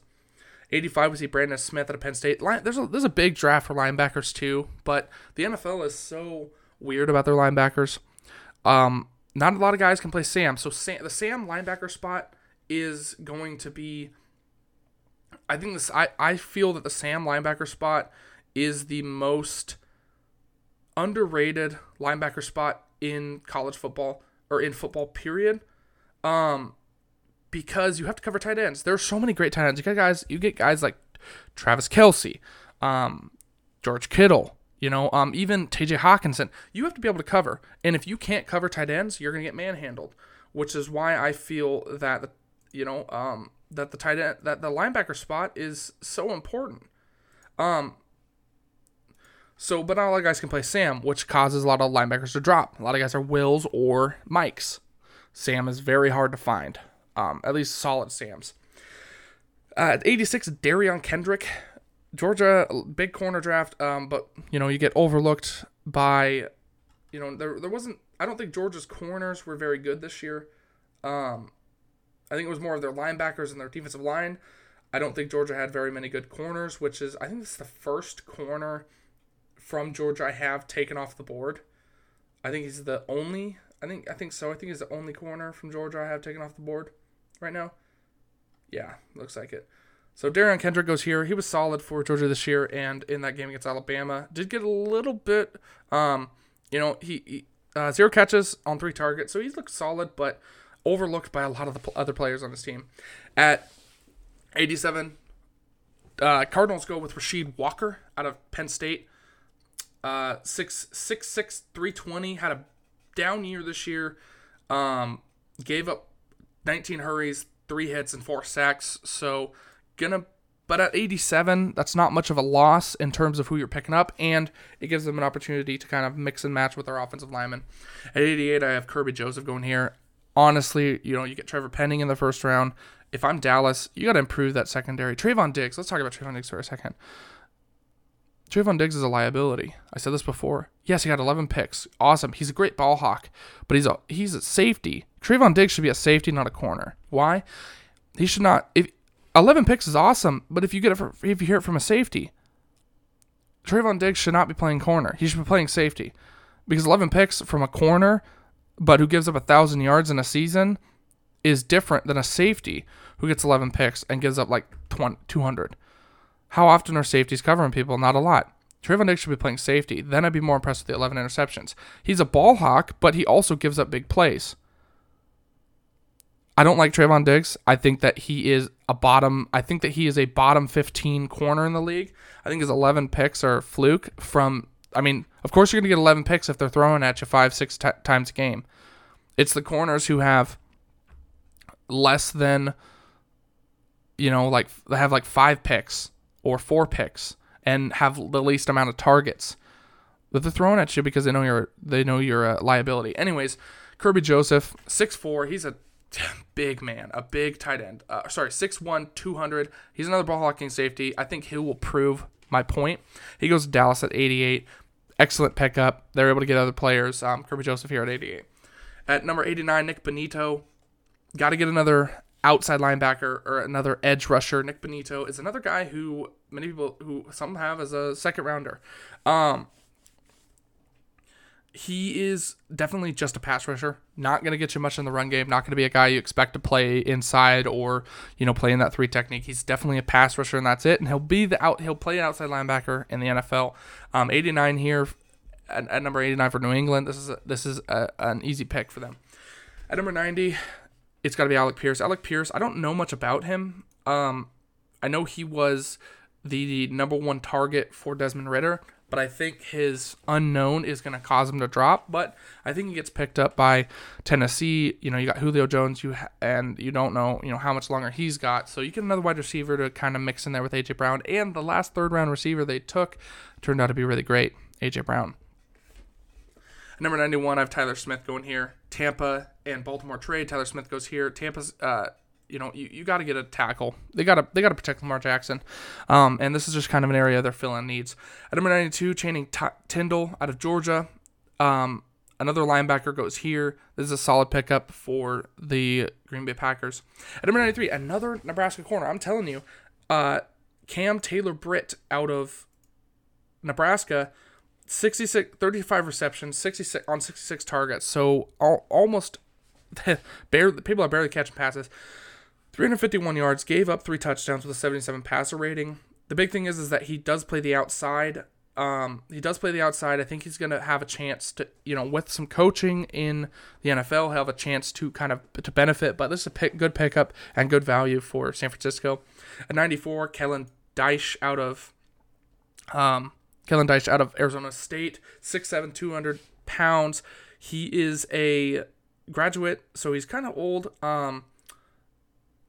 85 we see Brandon Smith at a Penn State. Line, there's a there's a big draft for linebackers too, but the NFL is so weird about their linebackers. Um, not a lot of guys can play Sam, so Sam, the Sam linebacker spot is going to be. I think this. I I feel that the Sam linebacker spot is the most underrated linebacker spot in college football or in football period. Um because you have to cover tight ends. There are so many great tight ends. You get guys you get guys like Travis Kelce, um, George Kittle, you know, um, even TJ Hockenson. You have to be able to cover. And if you can't cover tight ends, you're gonna get manhandled. Which is why I feel that you know, um, that the tight end that the linebacker spot is so important. Um, so, but not a lot of guys can play Sam, which causes a lot of linebackers to drop. A lot of guys are Wills or Mikes. Sam is very hard to find, um, at least solid Sams. Uh, at 86, Derion Kendrick. Georgia, big corner draft, um, but, you know, you get overlooked by, you know, there, there wasn't, I don't think Georgia's corners were very good this year. Um, I think it was more of their linebackers and their defensive line. I don't think Georgia had very many good corners, which is, I think this is the first corner – from Georgia I have taken off the board. I think he's the only. I think I think so. I think he's the only corner from Georgia I have taken off the board right now. Yeah, looks like it. So Derion Kendrick goes here. He was solid for Georgia this year, and in that game against Alabama, did get a little bit. Um, you know, he, he uh, zero catches on three targets, so he's looked solid, but overlooked by a lot of the other players on his team. At 87, uh, Cardinals go with Rasheed Walker out of Penn State. Uh, six six six three twenty had a down year this year. Um, gave up 19 hurries, three hits, and four sacks. So gonna, but at 87, that's not much of a loss in terms of who you're picking up, and it gives them an opportunity to kind of mix and match with their offensive linemen. At 88, I have Kerby Joseph going here. Honestly, you know, you get Trevor Penning in the first round. If I'm Dallas, you got to improve that secondary. Trevon Diggs. Let's talk about Trevon Diggs for a second. Trevon Diggs is a liability. I said this before. Yes, he had 11 picks. Awesome. He's a great ball hawk, but he's a he's a safety. Trevon Diggs should be a safety, not a corner. Why? He should not. If 11 picks is awesome, but if you get it if you hear it from a safety, Trevon Diggs should not be playing corner. He should be playing safety, because 11 picks from a corner, but who gives up a thousand yards in a season, is different than a safety who gets 11 picks and gives up like 20, 200. How often are safeties covering people? Not a lot. Trevon Diggs should be playing safety. Then I'd be more impressed with the 11 interceptions. He's a ball hawk, but he also gives up big plays. I don't like Trevon Diggs. I think that he is a bottom. I think that he is a bottom 15 corner in the league. I think his 11 picks are fluke from. I mean, of course you're going to get 11 picks if they're throwing at you five, six t- times a game. It's the corners who have less than, you know, like they have like five picks or four picks and have the least amount of targets that they're throwing at you because they know you're they know you're a liability. Anyways, Kerby Joseph, 6'4", he's a big man, a big tight end. Uh, sorry, 6'1", 200. He's another ball hawking safety. I think he will prove my point. He goes to Dallas at 88. Excellent pickup. They're able to get other players. Um, Kerby Joseph here at 88. At number 89, Nik Bonitto. Got to get another outside linebacker or another edge rusher. Nik Bonitto is another guy who many people who some have as a second rounder. Um, he is definitely just a pass rusher. Not going to get you much in the run game. Not going to be a guy you expect to play inside or you know play in that three technique. He's definitely a pass rusher, and that's it. And he'll be the out. He'll play an outside linebacker in the NFL. Um, 89 here at, at, number 89 for New England. This is a, this is a, an easy pick for them. At number 90, it's got to be Alec Pierce. Alec Pierce. I don't know much about him. Um, I know he was the number one target for Desmond Ridder, but I think his unknown is going to cause him to drop. But I think he gets picked up by Tennessee. You know, you got Julio Jones, you ha- and you don't know, you know, how much longer he's got. So you get another wide receiver to kind of mix in there with AJ Brown. And the last third round receiver they took turned out to be really great, AJ Brown. Number 91, I have Tyler Smith going here. Tampa and Baltimore trade. Tyler Smith goes here. Tampa's uh, you know, you, you got to get a tackle. They got to they got to protect Lamar Jackson, um, and this is just kind of an area they're filling needs. At number 92, Channing T- Tindall out of Georgia. Um, another linebacker goes here. This is a solid pickup for the Green Bay Packers. At number 93, another Nebraska corner. I'm telling you, uh, Cam Taylor Britt out of Nebraska. 66 35 receptions 66 on 66 targets so all, almost barely, people are barely catching passes 351 yards, gave up three touchdowns with a 77 passer rating. The big thing is is that he does play the outside. Um, he does play the outside. I think he's going to have a chance to, you know, with some coaching in the NFL, have a chance to kind of to benefit. But this is a pick, good pickup and good value for San Francisco. At 94, Kellen Diesch out of, um, Kellen Diesch out of Arizona State, 6'7", 200 pounds. He is a graduate, so he's kind of old. Um,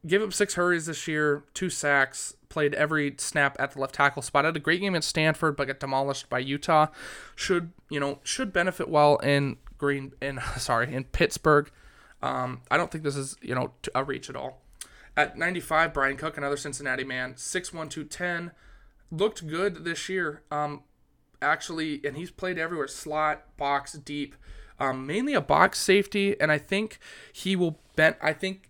gave up six hurries this year, two sacks, played every snap at the left tackle spot. Had a great game at Stanford, but got demolished by Utah. Should you know should benefit well in Green in sorry in Pittsburgh. Um, I don't think this is you know a reach at all. At 95, Bryan Cook, another Cincinnati man, 6'1", 210, looked good this year. Um, actually, and he's played everywhere: slot, box, deep. Um, mainly a box safety, and I think he will bend. I think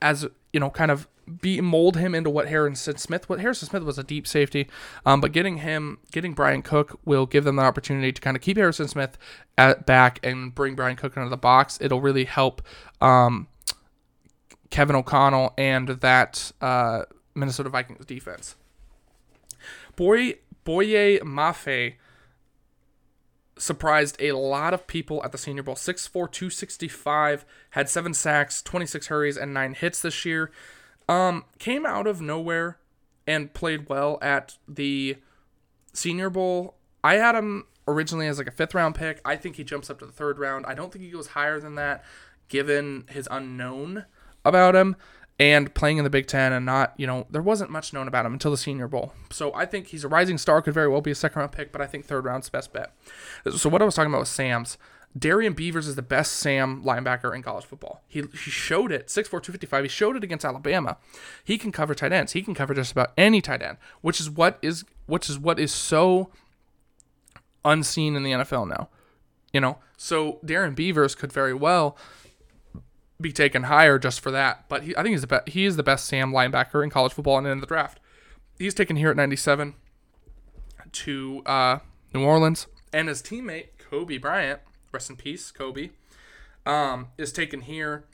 as you know, kind of be mold him into what Harrison Smith. What Harrison Smith was a deep safety, um, but getting him, getting Bryan Cook will give them the opportunity to kind of keep Harrison Smith at back and bring Bryan Cook into the box. It'll really help um, Kevin O'Connell and that uh, Minnesota Vikings defense. Boy, Boye Mafe surprised a lot of people at the Senior Bowl. 6'4, 265, had seven sacks, 26 hurries, and nine hits this year. Um, came out of nowhere and played well at the Senior Bowl. I had him originally as like a fifth round pick. I think he jumps up to the third round. I don't think he goes higher than that, given his unknown about him and playing in the Big Ten and not, you know, there wasn't much known about him until the Senior Bowl. So I think he's a rising star, could very well be a second round pick, but I think third round's best bet. So what I was talking about was Sam's. Darrian Beavers is the best Sam linebacker in college football. He, he showed it, 6'4", 255. He showed it against Alabama. He can cover tight ends. He can cover just about any tight end, which is what is which is what is so unseen in the NFL now. You know, so Darrian Beavers could very well be taken higher just for that. But he, I think he's the best. He is the best Sam linebacker in college football and in the draft. He's taken here at 97 to uh, New Orleans, and his teammate Coby Bryant, rest in peace, Kobe, um, is taken here.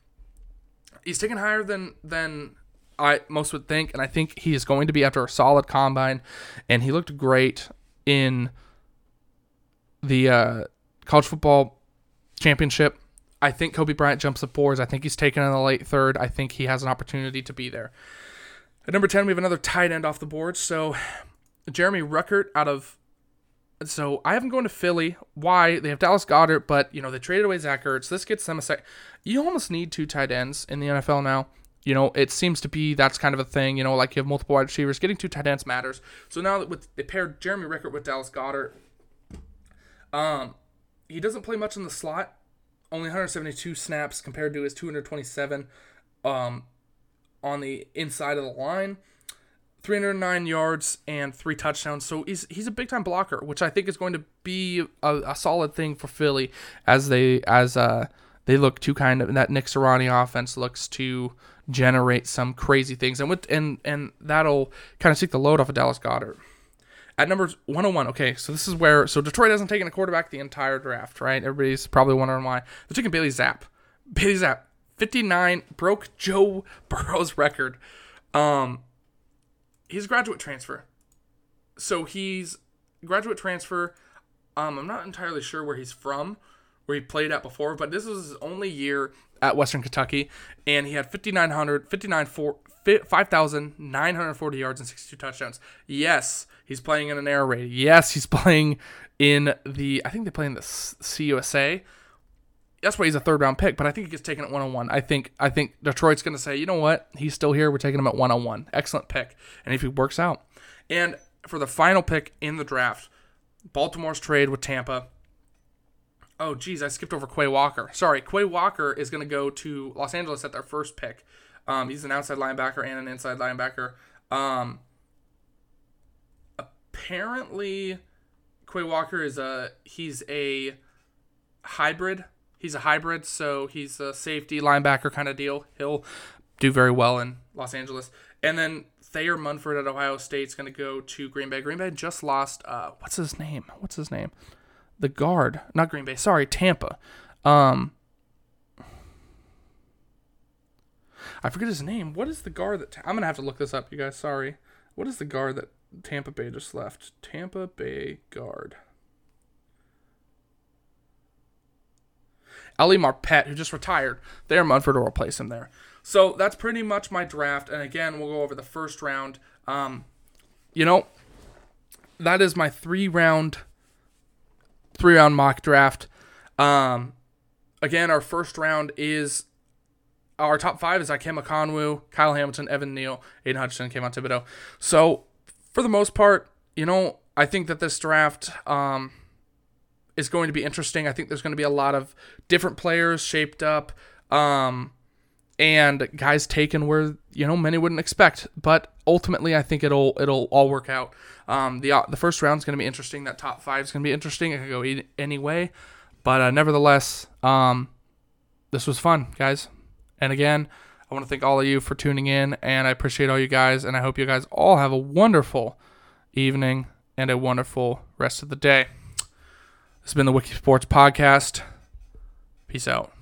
He's taken higher than than I most would think, and I think he is going to be after a solid combine, and he looked great in the uh, college football championship I think Coby Bryant jumps the boards. I think he's taken in the late third. I think he has an opportunity to be there. At number 10, we have another tight end off the board. So Jeremy Ruckert out of. So I have him going to Philly. Why? They have Dallas Goedert, but you know they traded away Zach Ertz. This gets them a sec. You almost need two tight ends in the NFL now. You know, it seems to be that's kind of a thing. You know, like you have multiple wide receivers, getting two tight ends matters. So now that with they paired Jeremy Ruckert with Dallas Goedert, um, he doesn't play much in the slot. Only 172 snaps compared to his 227 um, on the inside of the line. 309 yards and three touchdowns. So he's he's a big time blocker, which I think is going to be a, a solid thing for Philly as they as uh they look to kind of that Nick Sirianni offense looks to generate some crazy things and with and and that'll kind of take the load off of Dallas Goedert. At number 101, okay, so this is where so Detroit hasn't taken a quarterback the entire draft, right? Everybody's probably wondering why. They're taking Bailey Zappe. Bailey Zappe, 59, broke Joe Burrow's record. Um, he's a graduate transfer. So he's graduate transfer. Um, I'm not entirely sure where he's from, where he played at before, but this was his only year at Western Kentucky, and he had 5,900, 59, 5,940 yards and 62 touchdowns. Yes, he's playing in an air raid. Yes, he's playing in the, I think they play in the CUSA. That's why he's a third round pick, but I think he gets taken at 101. I think I think Detroit's going to say, you know what, he's still here. We're taking him at 101. Excellent pick, and if he works out, and for the final pick in the draft, Baltimore's trade with Tampa. Oh, geez, I skipped over Quay Walker. Sorry, Quay Walker is going to go to Los Angeles at their first pick. Um, he's an outside linebacker and an inside linebacker. Um, apparently, Quay Walker is a he's a hybrid he's a hybrid, so he's a safety linebacker kind of deal. He'll do very well in Los Angeles. And then Thayer Munford at Ohio State's going to go to Green Bay. Green Bay just lost. Uh, what's his name? What's his name? The guard, not Green Bay. Sorry, Tampa. Um, I forget his name. What is the guard that I'm gonna have to look this up, you guys? Sorry. What is the guard that Tampa Bay just left? Tampa Bay guard. Ali Marpet, who just retired. Thayer Munford will replace him there. So that's pretty much my draft. And again, we'll go over the first round. Um, you know, that is my three round, three round mock draft. Um, again, our first round is our top five is Ikem Ekwonu, Kyle Hamilton, Evan Neal, Aidan Hutchinson, Kayvon Thibodeaux. So for the most part, you know, I think that this draft, um, is going to be interesting. I think there's going to be a lot of different players shaped up, um, and guys taken where you know many wouldn't expect. But ultimately, I think it'll it'll all work out. Um, the uh, the first round is going to be interesting. That top five is going to be interesting. It could go any way, but uh, nevertheless, um, this was fun, guys. And again, I want to thank all of you for tuning in, and I appreciate all you guys. And I hope you guys all have a wonderful evening and a wonderful rest of the day. This has been the Wiki Sports Podcast. Peace out.